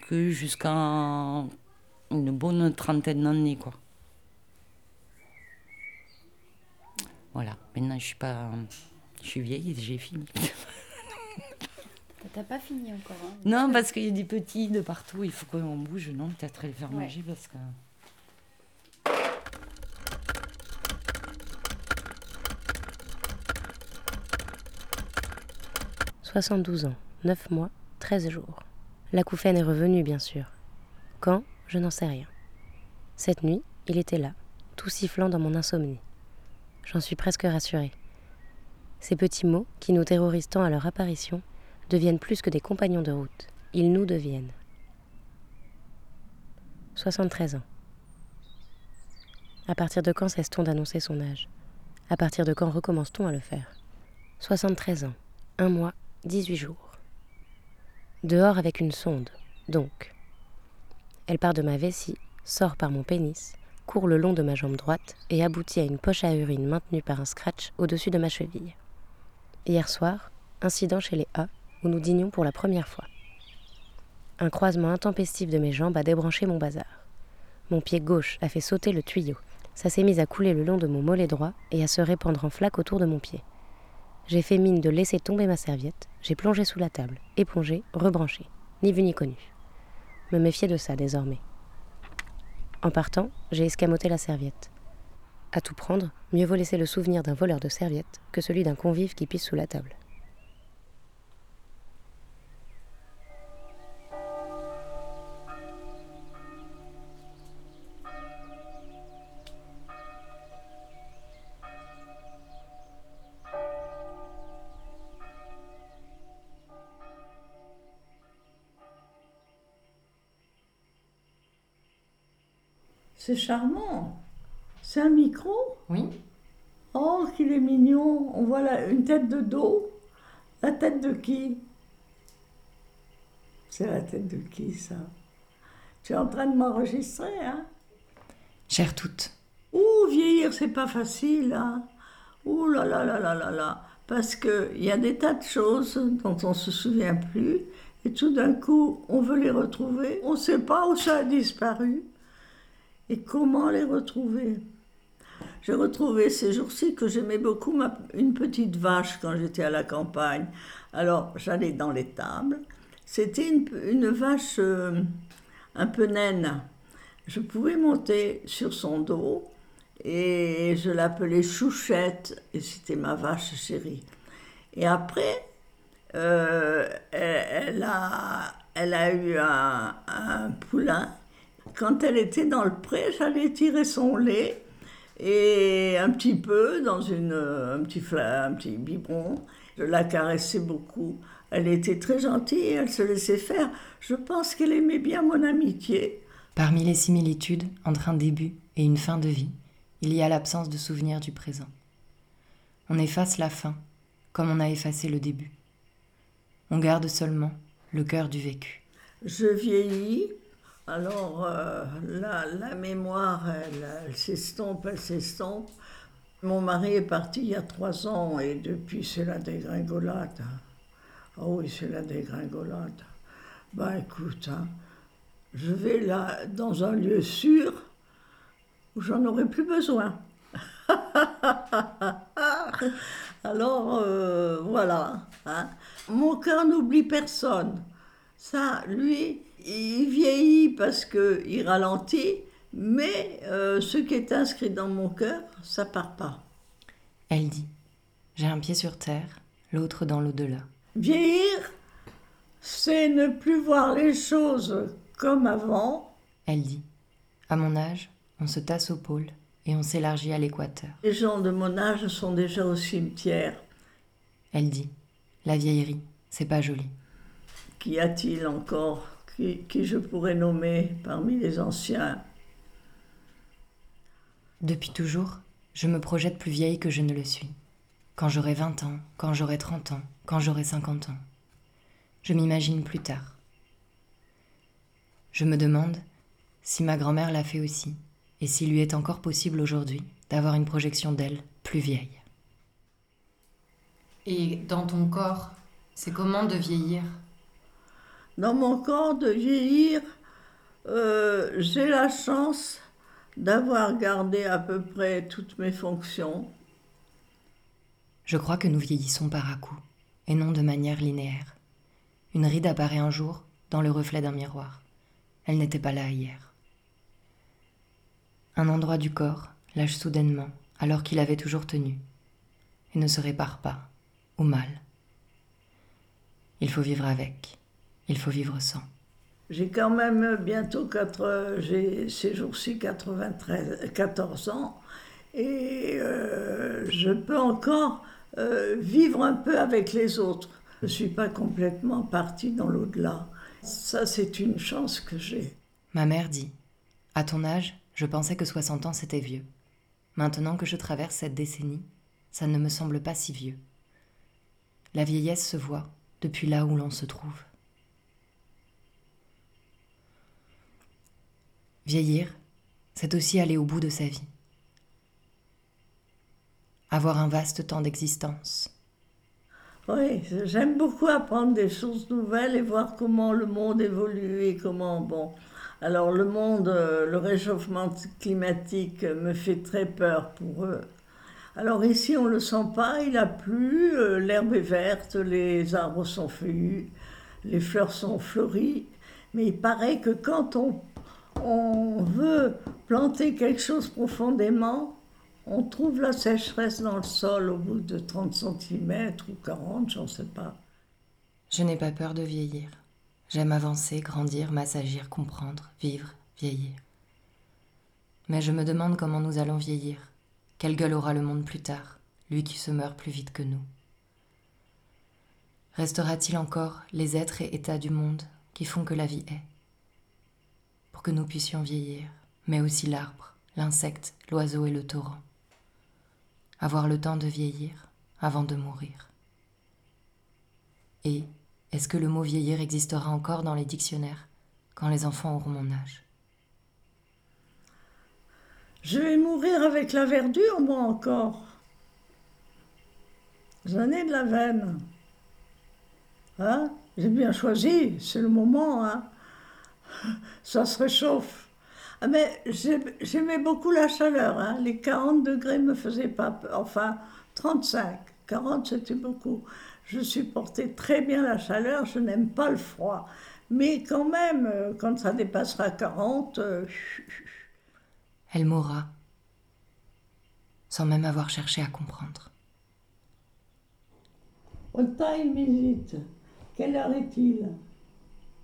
que jusqu'à une bonne trentaine d'années, quoi. Voilà, maintenant je suis pas... Je suis vieille et j'ai fini. T'as pas fini encore. Hein. Non, parce qu'il y a des petits de partout, il faut qu'on bouge, non? Peut-être les faire Ouais. manger parce que... 72 ans, 9 mois, 13 jours. L'acouphène est revenu, bien sûr. Quand? Je n'en sais rien. Cette nuit, il était là, tout sifflant dans mon insomnie. J'en suis presque rassurée. Ces petits mots, qui nous terrorisent tant à leur apparition, deviennent plus que des compagnons de route. Ils nous deviennent. 73 ans. À partir de quand cesse-t-on d'annoncer son âge? À partir de quand recommence-t-on à le faire? 73 ans, un mois, 18 jours. Dehors avec une sonde, donc. Elle part de ma vessie, sort par mon pénis, court le long de ma jambe droite et aboutit à une poche à urine maintenue par un scratch au-dessus de ma cheville. Hier soir, incident chez les A, où nous dînions pour la première fois. Un croisement intempestif de mes jambes a débranché mon bazar. Mon pied gauche a fait sauter le tuyau. Ça s'est mis à couler le long de mon mollet droit et à se répandre en flaque autour de mon pied. J'ai fait mine de laisser tomber ma serviette, j'ai plongé sous la table, épongé, rebranché, ni vu ni connu. Me méfier de ça désormais. En partant, j'ai escamoté la serviette. À tout prendre, mieux vaut laisser le souvenir d'un voleur de serviette que celui d'un convive qui pisse sous la table. C'est charmant. C'est un micro Oui. Oh, qu'il est mignon. On voit là une tête de dos. La tête de qui? C'est la tête de qui, ça? Tu es en train de m'enregistrer, hein? Chère toute, Ouh, vieillir, c'est pas facile, hein? Ouh là là là là là là Parce qu'il y a des tas de choses dont on se souvient plus, et tout d'un coup, on veut les retrouver. On ne sait pas où ça a disparu, et comment les retrouver? J'ai retrouvé ces jours-ci que j'aimais beaucoup ma- une petite vache quand j'étais à la campagne. Alors, j'allais dans l'étable. C'était une, une vache euh, un peu naine. Je pouvais monter sur son dos et je l'appelais Chouchette et c'était ma vache chérie. Et après, euh, elle, a, elle a eu un poulain. Quand elle était dans le pré, j'allais tirer son lait et un petit peu dans une, un, petit fla- un petit biberon. Je la caressais beaucoup. Elle était très gentille, elle se laissait faire. Je pense qu'elle aimait bien mon amitié. parmi les similitudes entre un début et une fin de vie, il y a l'absence de souvenir du présent. On efface la fin, comme on a effacé le début. On garde seulement le cœur du vécu. Je vieillis, alors euh, la, mémoire, elle, s'estompe, elle s'estompe. Mon mari est parti il y a trois ans et depuis c'est la dégringolade. Ah oui, c'est la dégringolade. Bah écoute, hein, je vais là dans un lieu sûr où j'en aurai plus besoin. Alors euh, voilà. hein. Mon cœur n'oublie personne. Ça, lui, il vieillit parce qu'il ralentit, mais euh, ce qui est inscrit dans mon cœur, ça part pas. Elle dit J'ai un pied sur terre, l'autre dans l'au-delà. Vieillir, c'est ne plus voir les choses comme avant. Elle dit À mon âge, on se tasse au pôle et on s'élargit à l'équateur. Les gens de mon âge sont déjà au cimetière. Elle dit La vieillerie, c'est pas joli. Qu'y a-t-il encore? Qui, qui je pourrais nommer parmi les anciens Depuis toujours, je me projette plus vieille que je ne le suis. Quand j'aurai 20 ans, quand j'aurai 30 ans, quand j'aurai 50 ans. Je m'imagine plus tard. Je me demande si ma grand-mère l'a fait aussi, et s'il lui est encore possible aujourd'hui d'avoir une projection d'elle plus vieille. Et dans ton corps, c'est comment de vieillir? Dans mon corps de vieillir, euh, j'ai la chance d'avoir gardé à peu près toutes mes fonctions. Je crois que nous vieillissons par à-coups, et non de manière linéaire. Une ride apparaît un jour dans le reflet d'un miroir. Elle n'était pas là hier. Un endroit du corps lâche soudainement alors qu'il avait toujours tenu, et ne se répare pas, ou mal. Il faut vivre avec, il faut vivre sans. J'ai quand même bientôt quatre, j'ai ces jours-ci 93, 14 ans et euh, je peux encore euh, vivre un peu avec les autres. Je ne suis pas complètement partie dans l'au-delà. Ça, c'est une chance que j'ai. Ma mère dit À ton âge, je pensais que 60 ans c'était vieux. Maintenant que je traverse cette décennie, ça ne me semble pas si vieux. La vieillesse se voit depuis là où l'on se trouve. Vieillir, c'est aussi aller au bout de sa vie. Avoir un vaste temps d'existence. Oui, j'aime beaucoup apprendre des choses nouvelles et voir comment le monde évolue et comment, bon. Alors le monde, euh, le réchauffement climatique me fait très peur pour eux. Alors ici, on ne le sent pas, il a plu, euh, l'herbe est verte, les arbres sont feuillus, les fleurs sont fleuries. Mais il paraît que quand on, on veut planter quelque chose profondément, on trouve la sécheresse dans le sol au bout de 30 cm ou 40, j'en sais pas. Je n'ai pas peur de vieillir. J'aime avancer, grandir, m'assagir, comprendre, vivre, vieillir. Mais je me demande comment nous allons vieillir. Quelle gueule aura le monde plus tard, lui qui se meurt plus vite que nous? Restera-t-il encore les êtres et états du monde qui font que la vie est? Que nous puissions vieillir, mais aussi l'arbre, l'insecte, l'oiseau et le torrent. Avoir le temps de vieillir avant de mourir. Et est-ce que le mot vieillir existera encore dans les dictionnaires quand les enfants auront mon âge? Je vais mourir avec la verdure, moi encore. J'en ai de la veine. Hein? J'ai bien choisi, c'est le moment. Hein Ça se réchauffe. Ah, mais j'ai- j'aimais beaucoup la chaleur. Hein Les 40 degrés me faisaient pas peur. Enfin, 35. 40, c'était beaucoup. Je supportais très bien la chaleur, je n'aime pas le froid. Mais quand même, euh, quand ça dépassera 40, euh, Elle mourra, sans même avoir cherché à comprendre. What time Quelle heure est-il?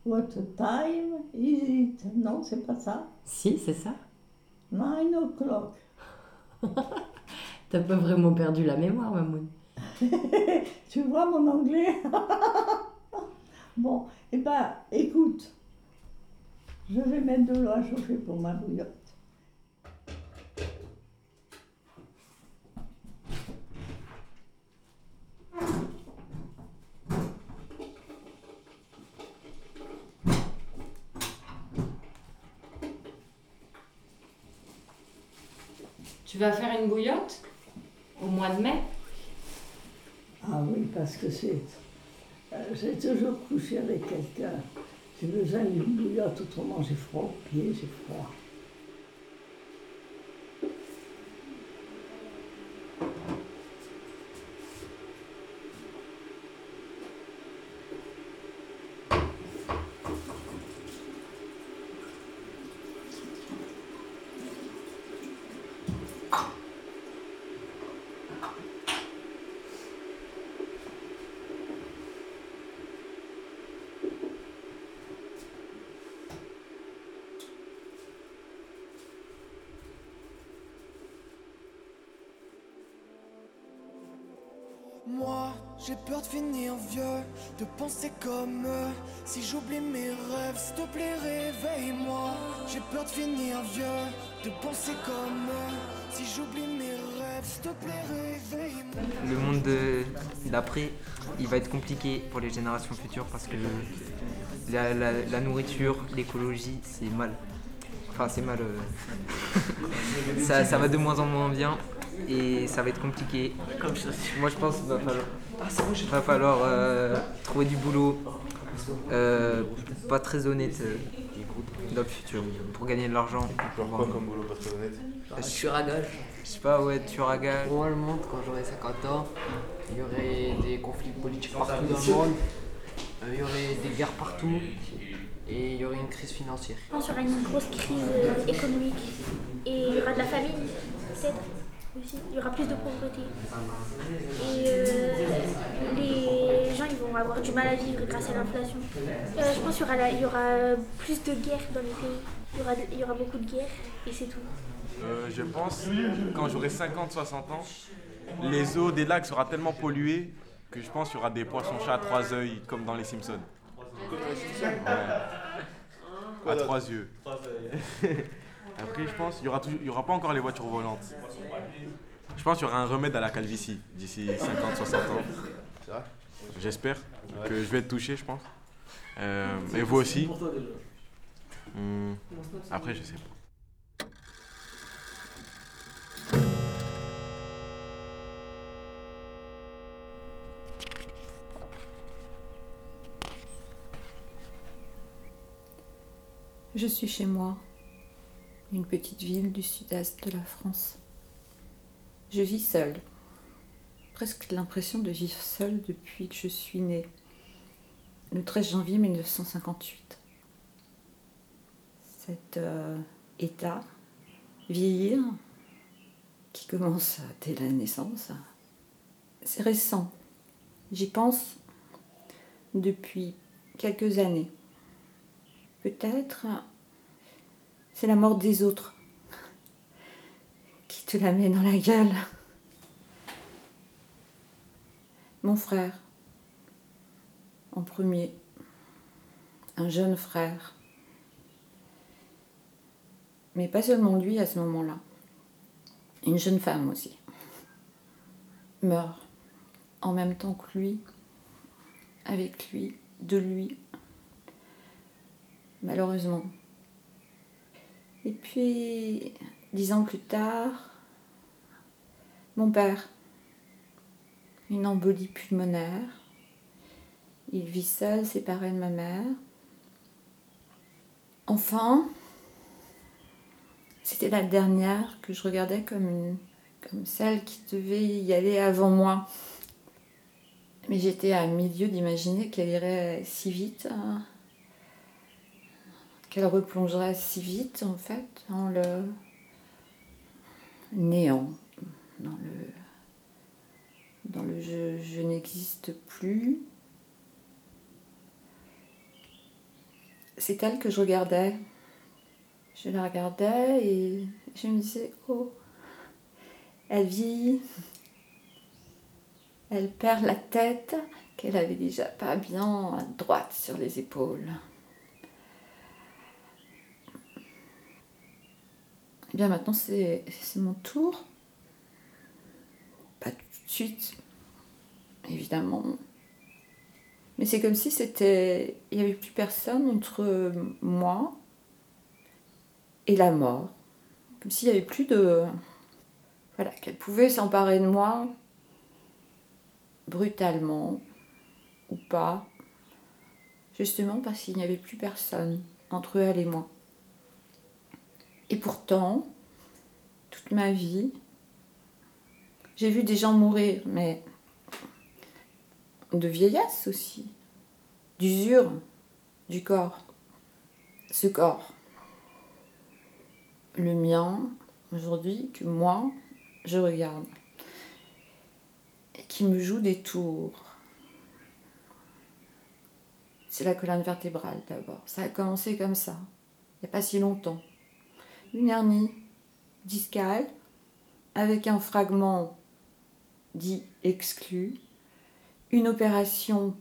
What time is it? Non, c'est pas ça. Si, c'est ça. Nine o'clock. T'as pas vraiment perdu la mémoire, Mamoun. tu vois mon anglais? Bon, eh ben, écoute. Je vais mettre de l'eau à chauffer pour ma bouillotte. Tu vas faire une bouillotte Au mois de mai Ah oui, parce que c'est. euh, J'ai toujours couché avec quelqu'un. J'ai besoin d'une bouillotte, autrement j'ai froid aux pieds, j'ai froid. Moi, j'ai peur de finir vieux, de penser comme eux. Si j'oublie mes rêves, s'il te plaît, réveille-moi. J'ai peur de finir vieux, de penser comme eux. Si j'oublie mes rêves, s'il te plaît, réveille-moi. Le monde de- d'après, il va être compliqué pour les générations futures parce que la, la- la nourriture, l'écologie, c'est mal. Enfin, c'est mal. euh, ça, ça va de moins en moins bien et ça va être compliqué. Moi, je pense qu'il va falloir, va falloir euh, trouver du boulot euh, pas très honnête euh, dans le futur pour gagner de l'argent. Genre quoi comme boulot pas très honnête à gage. Je sais pas, ouais, tueur à gage. Pour moi, le monde, quand j'aurai 50 ans, il y aurait des conflits politiques partout dans le monde, il y aurait des guerres partout, et il y aurait une crise financière. Je pense qu'il y aura une grosse crise économique et il y aura de la famine, peut-être aussi. Il y aura plus de pauvreté. Et euh, les gens ils vont avoir du mal à vivre grâce à l'inflation. Euh, je pense qu'il y, aura la- il y aura plus de guerres dans les pays. Il y aura, il y aura beaucoup de guerres et c'est tout. Euh, je pense, quand j'aurai 50-60 ans, les eaux des lacs seront tellement polluées que je pense qu'il y aura des poissons-chats à trois yeux comme dans les Simpsons. Ouais. À trois yeux. Après, je pense qu'il n'y aura, il pas encore les voitures volantes. Je pense qu'il y aura un remède à la calvitie d'ici 50-60 ans. C'est vrai J'espère que je vais être touché, je pense. Euh, et vous aussi. Hmm, Après, je sais pas. Je suis chez moi, une petite ville du sud-est de la France. Je vis seule. Presque l'impression de vivre seule depuis que je suis née, le 13 janvier 1958. Cet euh, état, vieillir, qui commence dès la naissance, c'est récent. J'y pense depuis quelques années. Peut-être c'est la mort des autres qui te la met dans la gueule. Mon frère, en premier, un jeune frère, Mais pas seulement lui à ce moment-là. Une jeune femme aussi meurt en même temps que lui, avec lui, de lui, malheureusement. Et puis, dix ans plus tard, mon père, une embolie pulmonaire. Il vit seul, séparé de ma mère. Enfin, c'était la dernière que je regardais comme celle qui devait y aller avant moi. Mais j'étais à milieu d'imaginer qu'elle irait si vite, hein, qu'elle replongerait si vite en fait dans le néant, dans le, dans le je, n'existe plus. C'est elle que je regardais. Je la regardais et je me disais, oh, elle vit, elle perd la tête qu'elle avait déjà pas bien droite sur les épaules. Et bien maintenant c'est mon tour. Pas tout de suite, évidemment. Mais c'est comme si c'était. Il n'y avait plus personne entre moi et la mort. Comme s'il n'y avait plus de. Voilà, qu'elle pouvait s'emparer de moi brutalement ou pas, justement parce qu'il n'y avait plus personne entre elle et moi. Et pourtant, toute ma vie, j'ai vu des gens mourir, mais de vieillesse aussi, d'usure du corps. Ce corps, le mien, aujourd'hui, que moi, je regarde, et qui me joue des tours. C'est la colonne vertébrale d'abord. Ça a commencé comme ça, il n'y a pas si longtemps. Une hernie discale avec un fragment dit exclu, une opération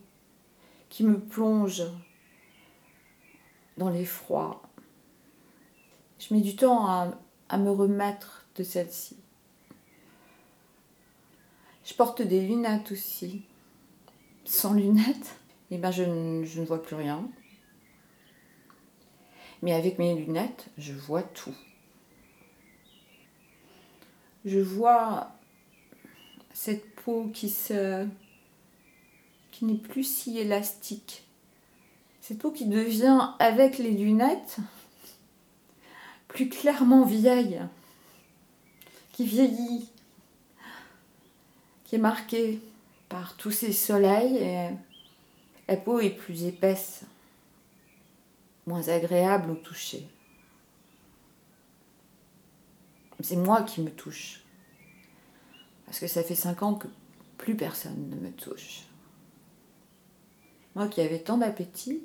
qui me plonge dans l'effroi. Je mets du temps à, me remettre de celle-ci. Je porte des lunettes aussi. Sans lunettes, eh ben je ne vois plus rien. Mais avec mes lunettes, je vois tout. Je vois cette peau qui n'est plus si élastique. Cette peau qui devient avec les lunettes plus clairement vieille, qui vieillit, qui est marquée par tous ces soleils la peau est plus épaisse, moins agréable au toucher. C'est moi qui me touche. Parce que ça fait cinq ans que plus personne ne me touche. Moi qui avais tant d'appétit,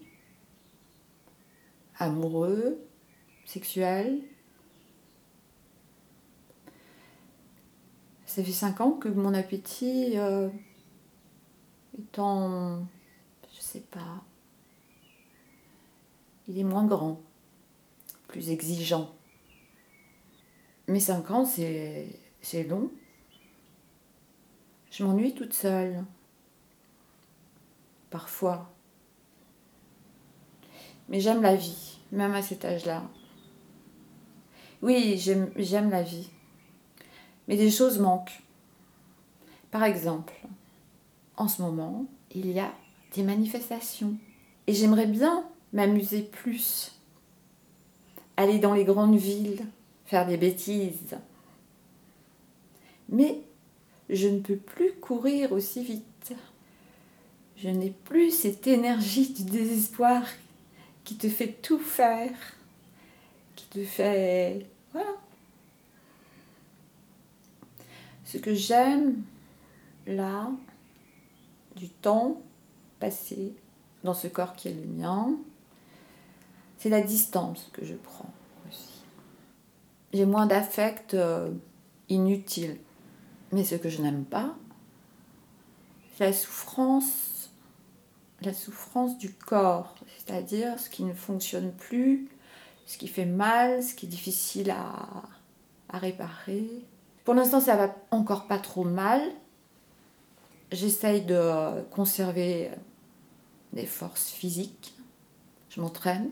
amoureux, sexuel, ça fait cinq ans que mon appétit euh, est en. Je sais pas. Il est moins grand, plus exigeant. Mais cinq ans, c'est long. Je m'ennuie toute seule. Parfois. Mais j'aime la vie, même à cet âge-là. Oui, j'aime la vie. Mais des choses manquent. Par exemple, en ce moment, il y a des manifestations. Et j'aimerais bien m'amuser plus. Aller dans les grandes villes, faire des bêtises. Mais je ne peux plus courir aussi vite. Je n'ai plus cette énergie du désespoir qui te fait tout faire, qui te fait... Voilà. Ce que j'aime, là, du temps passé dans ce corps qui est le mien, c'est la distance que je prends aussi. J'ai moins d'affect euh, inutile. Mais ce que je n'aime pas, c'est la souffrance, la souffrance du corps, c'est-à-dire ce qui ne fonctionne plus, ce qui fait mal, ce qui est difficile à, à réparer. Pour l'instant, ça va encore pas trop mal. J'essaye de conserver des forces physiques. Je m'entraîne.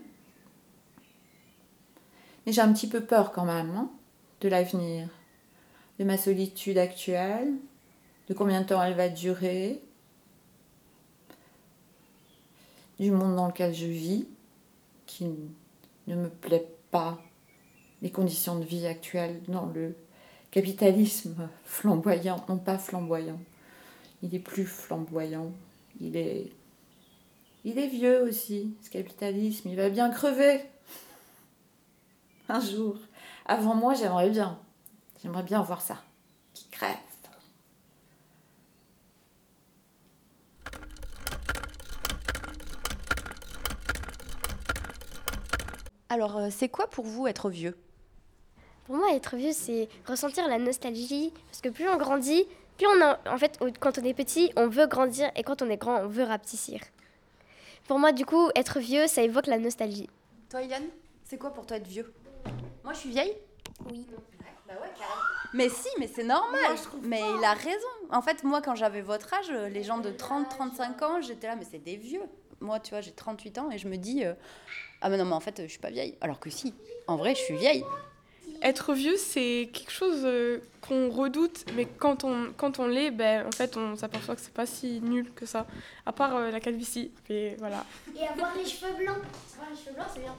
Mais j'ai un petit peu peur quand même hein, de l'avenir, de ma solitude actuelle, de combien de temps elle va durer, du monde dans lequel je vis, qui ne me plaît pas, les conditions de vie actuelles dans le capitalisme flamboyant, non pas flamboyant, il est plus flamboyant, il est, il est vieux aussi, ce capitalisme, il va bien crever un jour. Avant moi, j'aimerais bien, j'aimerais bien voir ça, qui crève. Alors, euh, c'est quoi pour vous être vieux? Pour moi, être vieux, c'est ressentir la nostalgie. Parce que plus on grandit, plus on a. En fait, quand on est petit, on veut grandir. Et quand on est grand, on veut rapetissir. Pour moi, du coup, être vieux, ça évoque la nostalgie. Toi, Yann, c'est quoi pour toi être vieux? Moi, je suis vieille Oui. Bah ouais, carrément. Mais si, mais c'est normal. mais il a raison. En fait, moi, quand j'avais votre âge, les gens de 30, 35 ans, j'étais là, mais c'est des vieux. Moi, tu vois, j'ai 38 ans et je me dis, euh, ah, mais non, mais en fait, je suis pas vieille. Alors que si, en vrai, je suis vieille. Être vieux, c'est quelque chose euh, qu'on redoute, mais quand on, quand on l'est, ben, en fait, on s'aperçoit que c'est pas si nul que ça. À part euh, la calvitie. Et voilà. Et avoir les cheveux blancs. Avoir les cheveux blancs, c'est bien.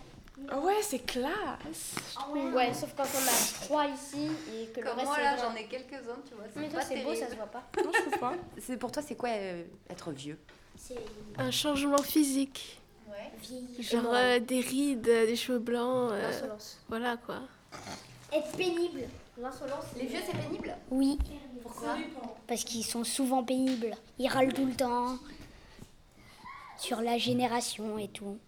Ah ouais, c'est classe. Ouais, sauf quand on a trois ici et que le Comme reste moi, c'est là, j'en ai quelques-uns, tu vois. Mais toi, c'est beau, ça se voit pas. Non, je trouve pas. C'est pour toi, c'est quoi euh, être vieux? Un changement physique. Genre moral. euh, des rides, euh, des cheveux blancs. euh, L'insolence. voilà quoi. Être pénible. L'insolence. Les vieux, c'est pénible? Oui. Pourquoi? Parce qu'ils sont souvent pénibles. Ils râlent tout le temps. Sur la génération et tout.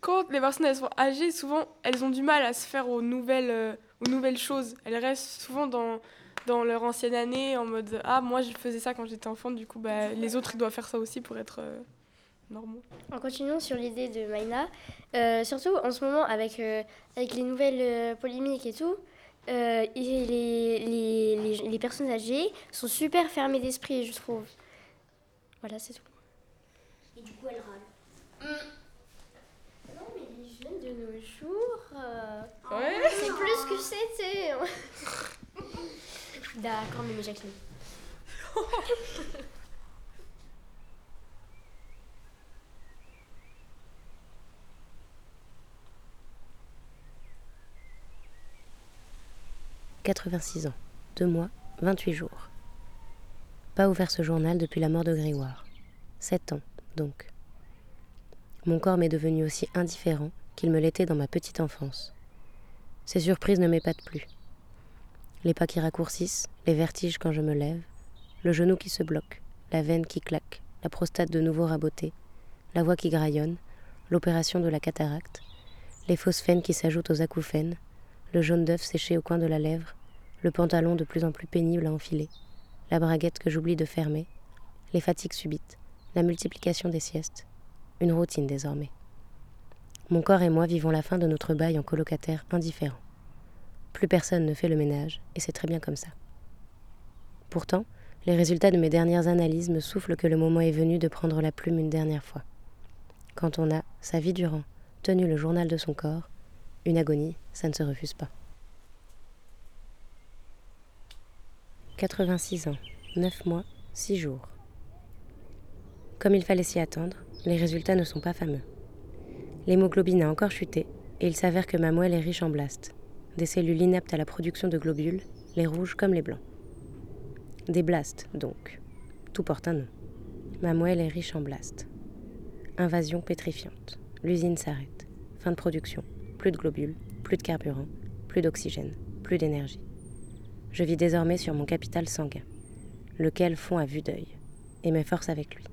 Quand les personnes elles sont âgées, souvent elles ont du mal à se faire aux nouvelles, euh, aux nouvelles choses. Elles restent souvent dans, dans leur ancienne année en mode Ah, moi je faisais ça quand j'étais enfant, du coup bah, les autres ils doivent faire ça aussi pour être euh, normaux. En continuant sur l'idée de Maïna, euh, surtout en ce moment avec, euh, avec les nouvelles euh, polémiques et tout, euh, et les, les, les, les personnes âgées sont super fermées d'esprit, je trouve. Voilà, c'est tout. Et du coup, elle râle. Non, mais les jeunes de nos jours, euh, Ouais. c'est plus que c'était. D'accord, mais Jacqueline. « 86 ans, 2 mois, 28 jours. Pas ouvert ce journal depuis la mort de Grégoire. 7 ans, donc. Mon corps m'est devenu aussi indifférent qu'il me l'était dans ma petite enfance. Ces surprises ne m'épatent plus. Les pas qui raccourcissent, les vertiges quand je me lève, le genou qui se bloque, la veine qui claque, la prostate de nouveau rabotée, la voix qui graillonne, l'opération de la cataracte, les veines qui s'ajoutent aux acouphènes, le jaune d'œuf séché au coin de la lèvre, le pantalon de plus en plus pénible à enfiler, la braguette que j'oublie de fermer, les fatigues subites, la multiplication des siestes, une routine désormais. Mon corps et moi vivons la fin de notre bail en colocataire indifférent. Plus personne ne fait le ménage, et c'est très bien comme ça. Pourtant, les résultats de mes dernières analyses me soufflent que le moment est venu de prendre la plume une dernière fois. Quand on a, sa vie durant, tenu le journal de son corps, une agonie, ça ne se refuse pas. 86 ans, 9 mois, 6 jours. Comme il fallait s'y attendre, les résultats ne sont pas fameux. L'hémoglobine a encore chuté et il s'avère que ma moelle est riche en blastes, des cellules inaptes à la production de globules, les rouges comme les blancs. Des blastes, donc. Tout porte un nom. Ma moelle est riche en blastes. Invasion pétrifiante. L'usine s'arrête. Fin de production. Plus de globules, plus de carburant, plus d'oxygène, plus d'énergie. Je vis désormais sur mon capital sanguin, lequel fond à vue d'œil, et mes forces avec lui.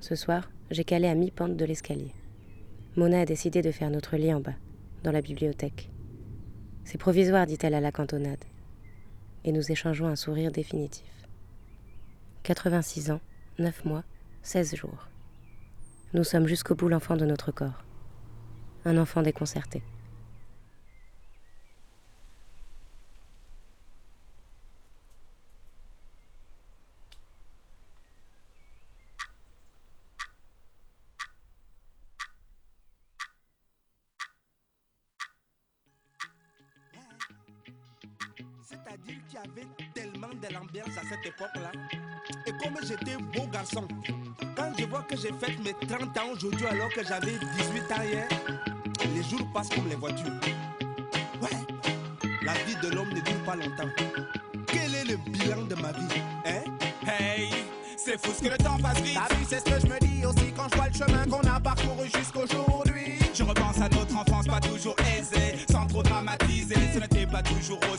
Ce soir, j'ai calé à mi-pente de l'escalier. Mona a décidé de faire notre lit en bas, dans la bibliothèque. C'est provisoire, dit-elle à la cantonade. Et nous échangeons un sourire définitif. 86 ans, 9 mois, 16 jours. Nous sommes jusqu'au bout l'enfant de notre corps. un enfant déconcerté. Époque-là. Et comme j'étais beau garçon, quand je vois que j'ai fait mes 30 ans aujourd'hui alors que j'avais 18 ans hier, les jours passent comme les voitures. Ouais, la vie de l'homme ne dure pas longtemps. Quel est le bilan de ma vie hein? Hey, c'est fou ce que le temps passe vite. T'as vu, c'est ce que je me dis aussi quand je vois le chemin qu'on a parcouru jusqu'aujourd'hui. Je repense à notre enfance pas toujours aisée, sans trop dramatiser. Ce n'était pas toujours rose,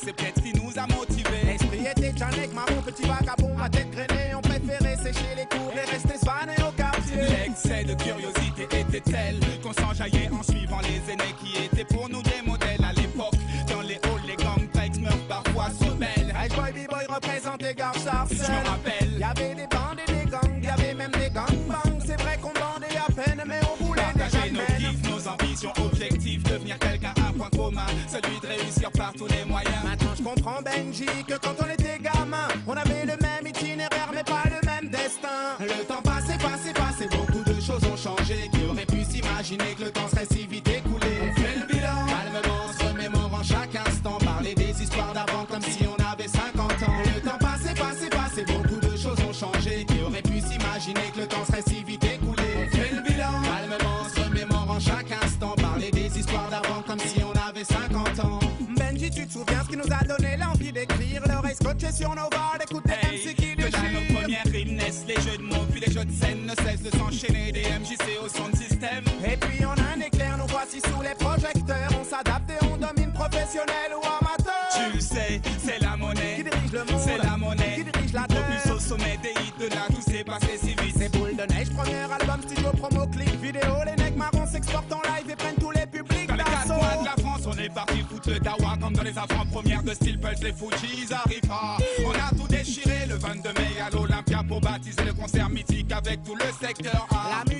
Janek, marron, petit vagabond, ma tête grainée. On préférait sécher les cours et rester svané au quartier. L'excès de curiosité était tel qu'on s'enjaillait en suivant les aînés qui étaient pour nous des modèles à l'époque. Dans les halls, les gangs meurent parfois sous belle. Hey boy, b-boy représentait Gare Je me rappelle. Y'avait des bandes et des gangs, y'avait même des gangbangs. C'est vrai qu'on bandait à peine, mais on voulait Partager nos kiffs, nos ambitions, objectifs, devenir quelqu'un, un point commun, celui de réussir par tous les moyens. Maintenant je comprends Benji que quand on était que le temps serait si vite écoulé On fait le bilan, calmement, se remémorant chaque instant. Parler des histoires d'avant comme si on avait 50 ans. Le temps passé, passé, passé, beaucoup de choses ont changé. Qui aurait pu s'imaginer que le temps serait si vite écoulé? On fait le bilan, calmement, se remémorant chaque instant. Parler des histoires d'avant comme si on avait 50 ans. Benji, tu te souviens ce qui nous a donné l'envie d'écrire L'oreille scotchée sur nos voiles, d'écouter MC qui Que là nos déchire. premières rimes naissent, les jeux de mots, puis les jeux de scène ne cessent de s'enchaîner. Des MJC ou. Tu le sais, c'est la monnaie. Qui dirige le monde C'est la monnaie. Qui dirige la Propulse au sommet des hits de là, tout s'est passé si vite. C'est boule de neige, premier album, studio, promo, clip, vidéo. Les necks marrons s'exportent en live et prennent tous les publics Dans les quatre coins de la France, on est parti foutre le dawa comme dans les avant-premières de Steel Pulse, les Fujis arrivent pas. On a tout déchiré le 22 mai à l'Olympia pour baptiser le concert mythique avec tout le secteur A. La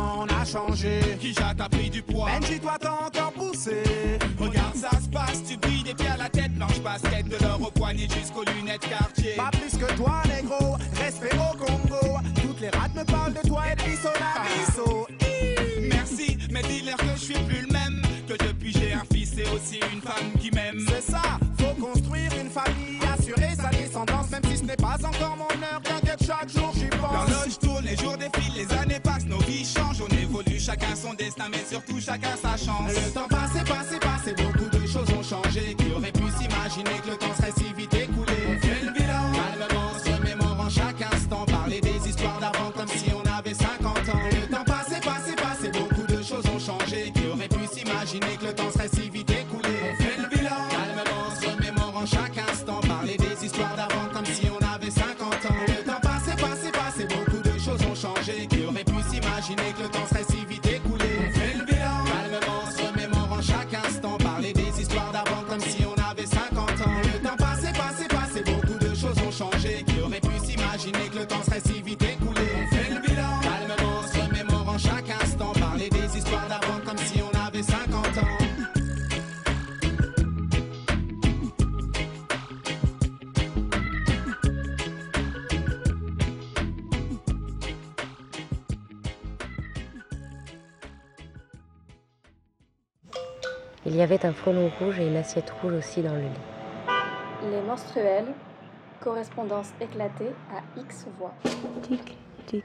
on a changé Qui t'as pris du poids? Benji, toi t'as encore poussé Regarde ça se passe, tu brilles des pieds à la tête, blanche basket de l'or au poignet jusqu'aux lunettes quartier. Pas plus que toi, négro, respect au Congo. Toutes les rats me parlent de toi et puis Bisso. Merci, mais dis-leur que je suis plus le même. Que depuis j'ai un fils et aussi une femme qui m'aime. C'est ça, faut construire une famille, assurer sa descendance, même si ce n'est pas encore mon heure. T'inquiète, chaque jour j'y pense. L'horloge tourne, les jours défilent, chacun son destin, mais surtout chacun sa chance. Un frelon rouge et une assiette rouge aussi dans le lit. Les menstruels, correspondance éclatée à X voix. Tic, tic.